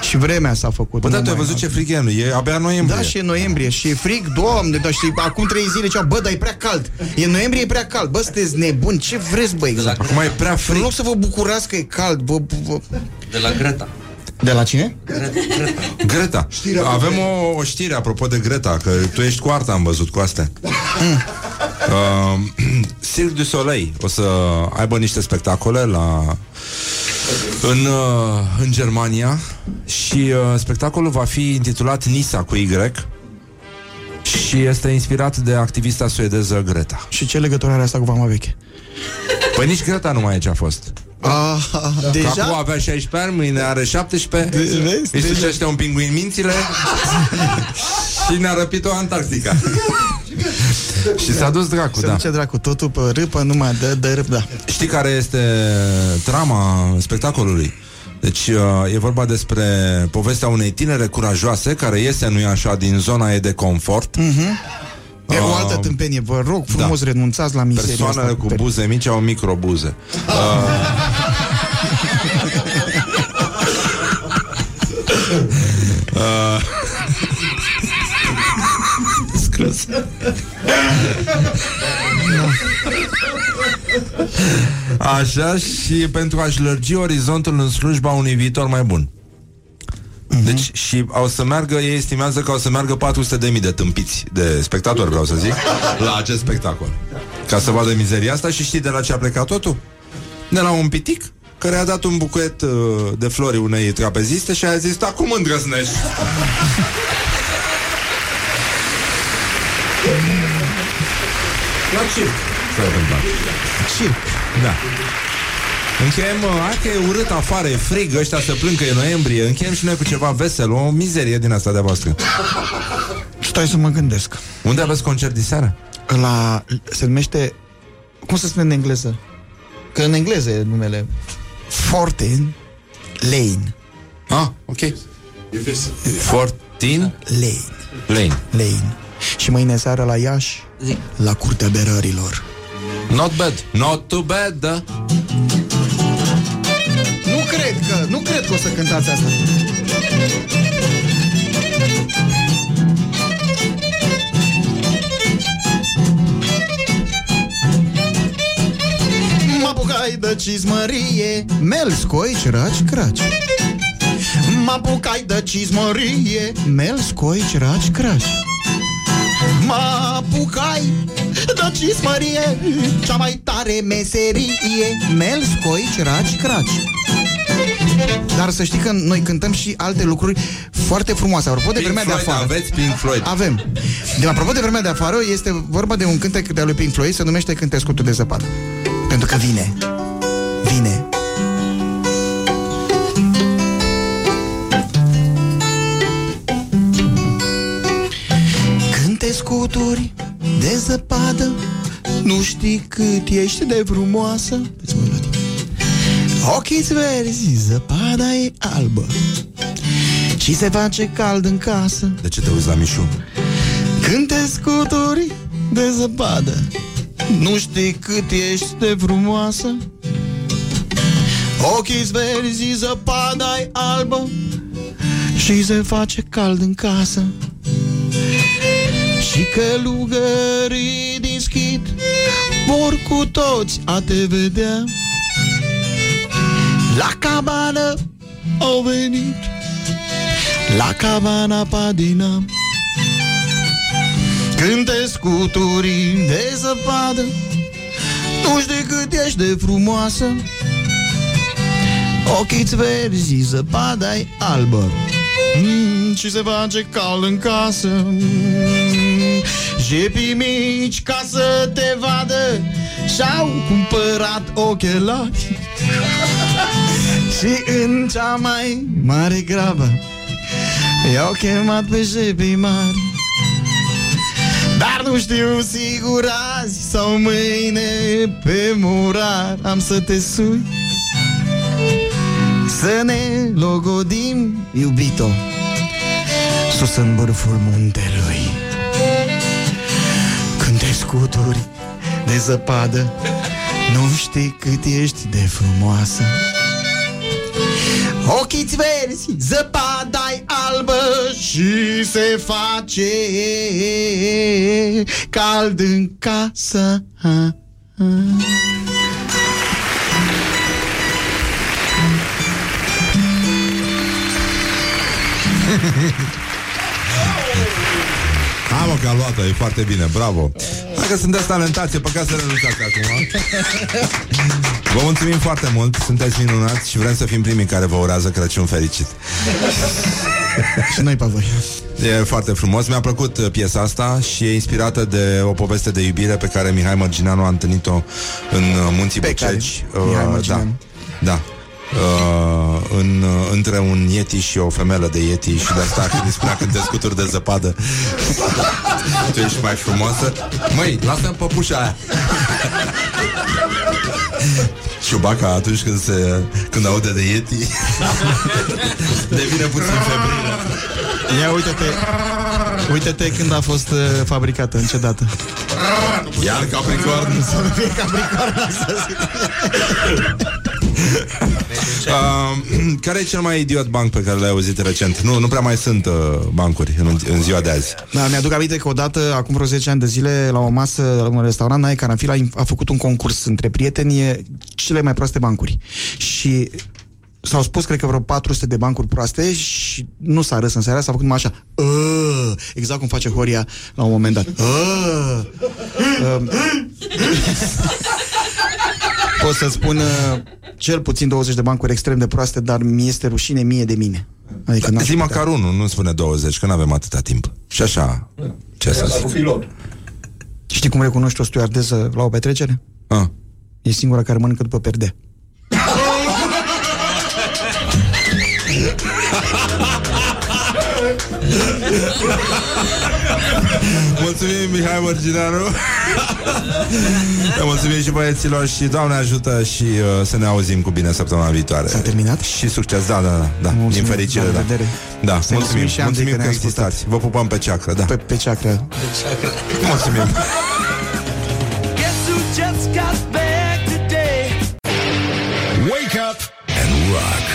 Și vremea s-a făcut. Bă, nu da, tu ai mai- văzut ce frig e? E abia noiembrie. Da, și e noiembrie și e frig, doamne, dar și acum trei zile ceau, bă, dar e prea cald. E noiembrie, e prea cald. Bă, sunteți nebuni, ce vreți, bă, exact? Acum e prea În frig. loc să vă bucurați că e cald, vă... vă... De la Greta. De la cine? Greta. Avem o, o știre apropo de Greta, că tu ești cu arta, am văzut cu astea. uh, Cirque du Soleil o să aibă niște spectacole la în, uh, în Germania și uh, spectacolul va fi intitulat Nisa cu Y și este inspirat de activista suedeză Greta. Și ce legătură are asta cu vama veche? Păi nici Greta nu mai e ce a fost. Ah, Că deja? acum avea 16 ani, mâine are 17 De- vezi? Îi Deja. sucește un pinguin mințile [LAUGHS] Și ne-a răpit-o Antarctica [LAUGHS] Și s-a dus dracu, Se da duce dracu, totul pe râpă, numai de, de râp, da. Știi care este trama spectacolului? Deci uh, e vorba despre povestea unei tinere curajoase Care iese, nu-i așa, din zona ei de confort E o Uh, altă tâmpenie, vă rog frumos, da. renunțați la mizeria Persoanele asta. cu buze mici au microbuze Uh, Așa și pentru a-și șlărgi orizontul în slujba unui viitor mai bun. Deci și o să meargă, ei estimează că o să meargă 400.000 de tâmpiți de spectatori, vreau să zic, la acest spectacol. Ca să vadă mizeria asta și știi de la ce a plecat totul? De la un pitic care a dat un buchet uh, de flori unei trapeziste și a zis, da, cum îndrăznești? La circ s-a întâmplat. Circ. Da. Încheiem, uh, hai că e urât afară, e frig, ăștia se plâng că e noiembrie Încheiem și noi cu ceva vesel, o mizerie din asta de-a voastră Stai să mă gândesc. Unde aveți concert de seară? La, se numește, cum se spune în engleză? Că în engleză e numele. Fortin Lane. Ah, ok. 14 Lane. Lane. Lane. Și mâine seară la Iași, la Curtea Berărilor. Not bad. Not too bad, da? Nu cred că, nu cred că o să cântați asta. Mă apucai de cizmărie, mel scoici, raci, craci. Mă apucai de cizmărie, mel scoici, raci, craci. Mă apucai de cizmărie, cea mai tare meserie, mel scoici, raci, craci. Dar să știi că noi cântăm și alte lucruri foarte frumoase. Apropo de Pink vremea Floyd, de afară. aveți Pink Floyd. Avem. De apropo de vremea de afară, este vorba de un cântec de-a lui Pink Floyd, se numește Cântescutul de zăpadă. Pentru că vine. Vine. Cânte scuturi de zăpadă Nu știi cât ești de frumoasă Deci, mă, Vlad. Ochii verzi, zăpada e albă. Și se face cald în casă. De ce te uiți la Mișu? Cânte scuturi de zăpadă. Nu știi cât ești de frumoasă? Ochii verzi, zăpada e albă. Și se face cald în casă. Și călugării din schid Vor cu toți a te vedea La cabană au venit La cabana Padina Cânte scuturii de zăpadă Nu știi cât ești de frumoasă. Ochii-ți verzi, zăpada e albă. Mm, Și se face cald în casă. Mm, Jepii mici ca să te vadă Și-au cumpărat ochelari Și în cea mai mare grabă I-au chemat pe jepii mari. Dar nu știu sigur azi sau mâine pe murar am să te sui. Să ne logodim, iubito Sus în vârful muntelui. Când te scuturi de zăpadă Nu știi cât ești de frumoasă Ochii-ți verzi, zăpada-i albă Și se face cald în casă. Hai mă, că a luat e foarte bine, bravo. Dacă sunteți talentați, e păcat să renunțați acum [LAUGHS] Vă mulțumim foarte mult, sunteți minunați și vrem să fim primii care vă urează Crăciun fericit [LAUGHS] Și noi pe voi E foarte frumos, mi-a plăcut uh, piesa asta și e inspirată de o poveste de iubire pe care Mihai Mărgineanu a întâlnit-o în uh, Munții Pe care? Bucegi. Mihai da, Mărgineanu. da. Uh, în, uh, între un Yeti și o femelă de Yeti și de asta când îi spunea când te scuturi de zăpadă [LAUGHS] tu ești mai frumoasă măi, lasă-mi păpușa aia [LAUGHS] Ciubaca atunci când se când aude de Yeti [LAUGHS] devine puțin febrilă. Ia uite-te Uite-te când a fost uh, fabricată, în ce dată Iar Capricorn. Să nu fie Capricorn astăzi. Uh, care e cel mai idiot banc pe care l-ai auzit recent? Nu, nu prea mai sunt uh, bancuri în, în ziua de azi. Da, mi-aduc aminte că odată, acum vreo 10 ani de zile, la o masă, la un restaurant, Nae Caranfil a, a făcut un concurs între prieteni cele mai proaste bancuri. Și s-au spus, cred că vreo 400 de bancuri proaste și nu s-a râs în seara, s-a făcut numai așa. "Ă", Exact cum face Horia la un moment dat. "Ă". Um, [LAUGHS] Pot să spun uh, cel puțin 20 de bancuri extrem de proaste, dar mi este rușine mie de mine. Adică n-aș Zi putea. măcar unul, nu spune 20, că nu avem atâta timp. Și așa, ce să zic? Știi cum recunoști o stewardesă la o petrecere? Ah. E singura care mănâncă după perdea. Mulțumim, Mihai Mărgineanu Le mulțumim și băieților Și Doamne ajută și uh, să ne auzim cu bine săptămâna viitoare S-a terminat? Și succes, da, da, da, da. Din Mulțumim, fericire, la da revedere. Da, Să mulțumim, mulțumim și Andrei mulțumim că că ne-a existați Vă pupăm pe ceacră, da Pe, pe ceacră. Mulțumim Guess who just got back today? Wake up and rock.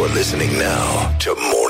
You are listening now to Morning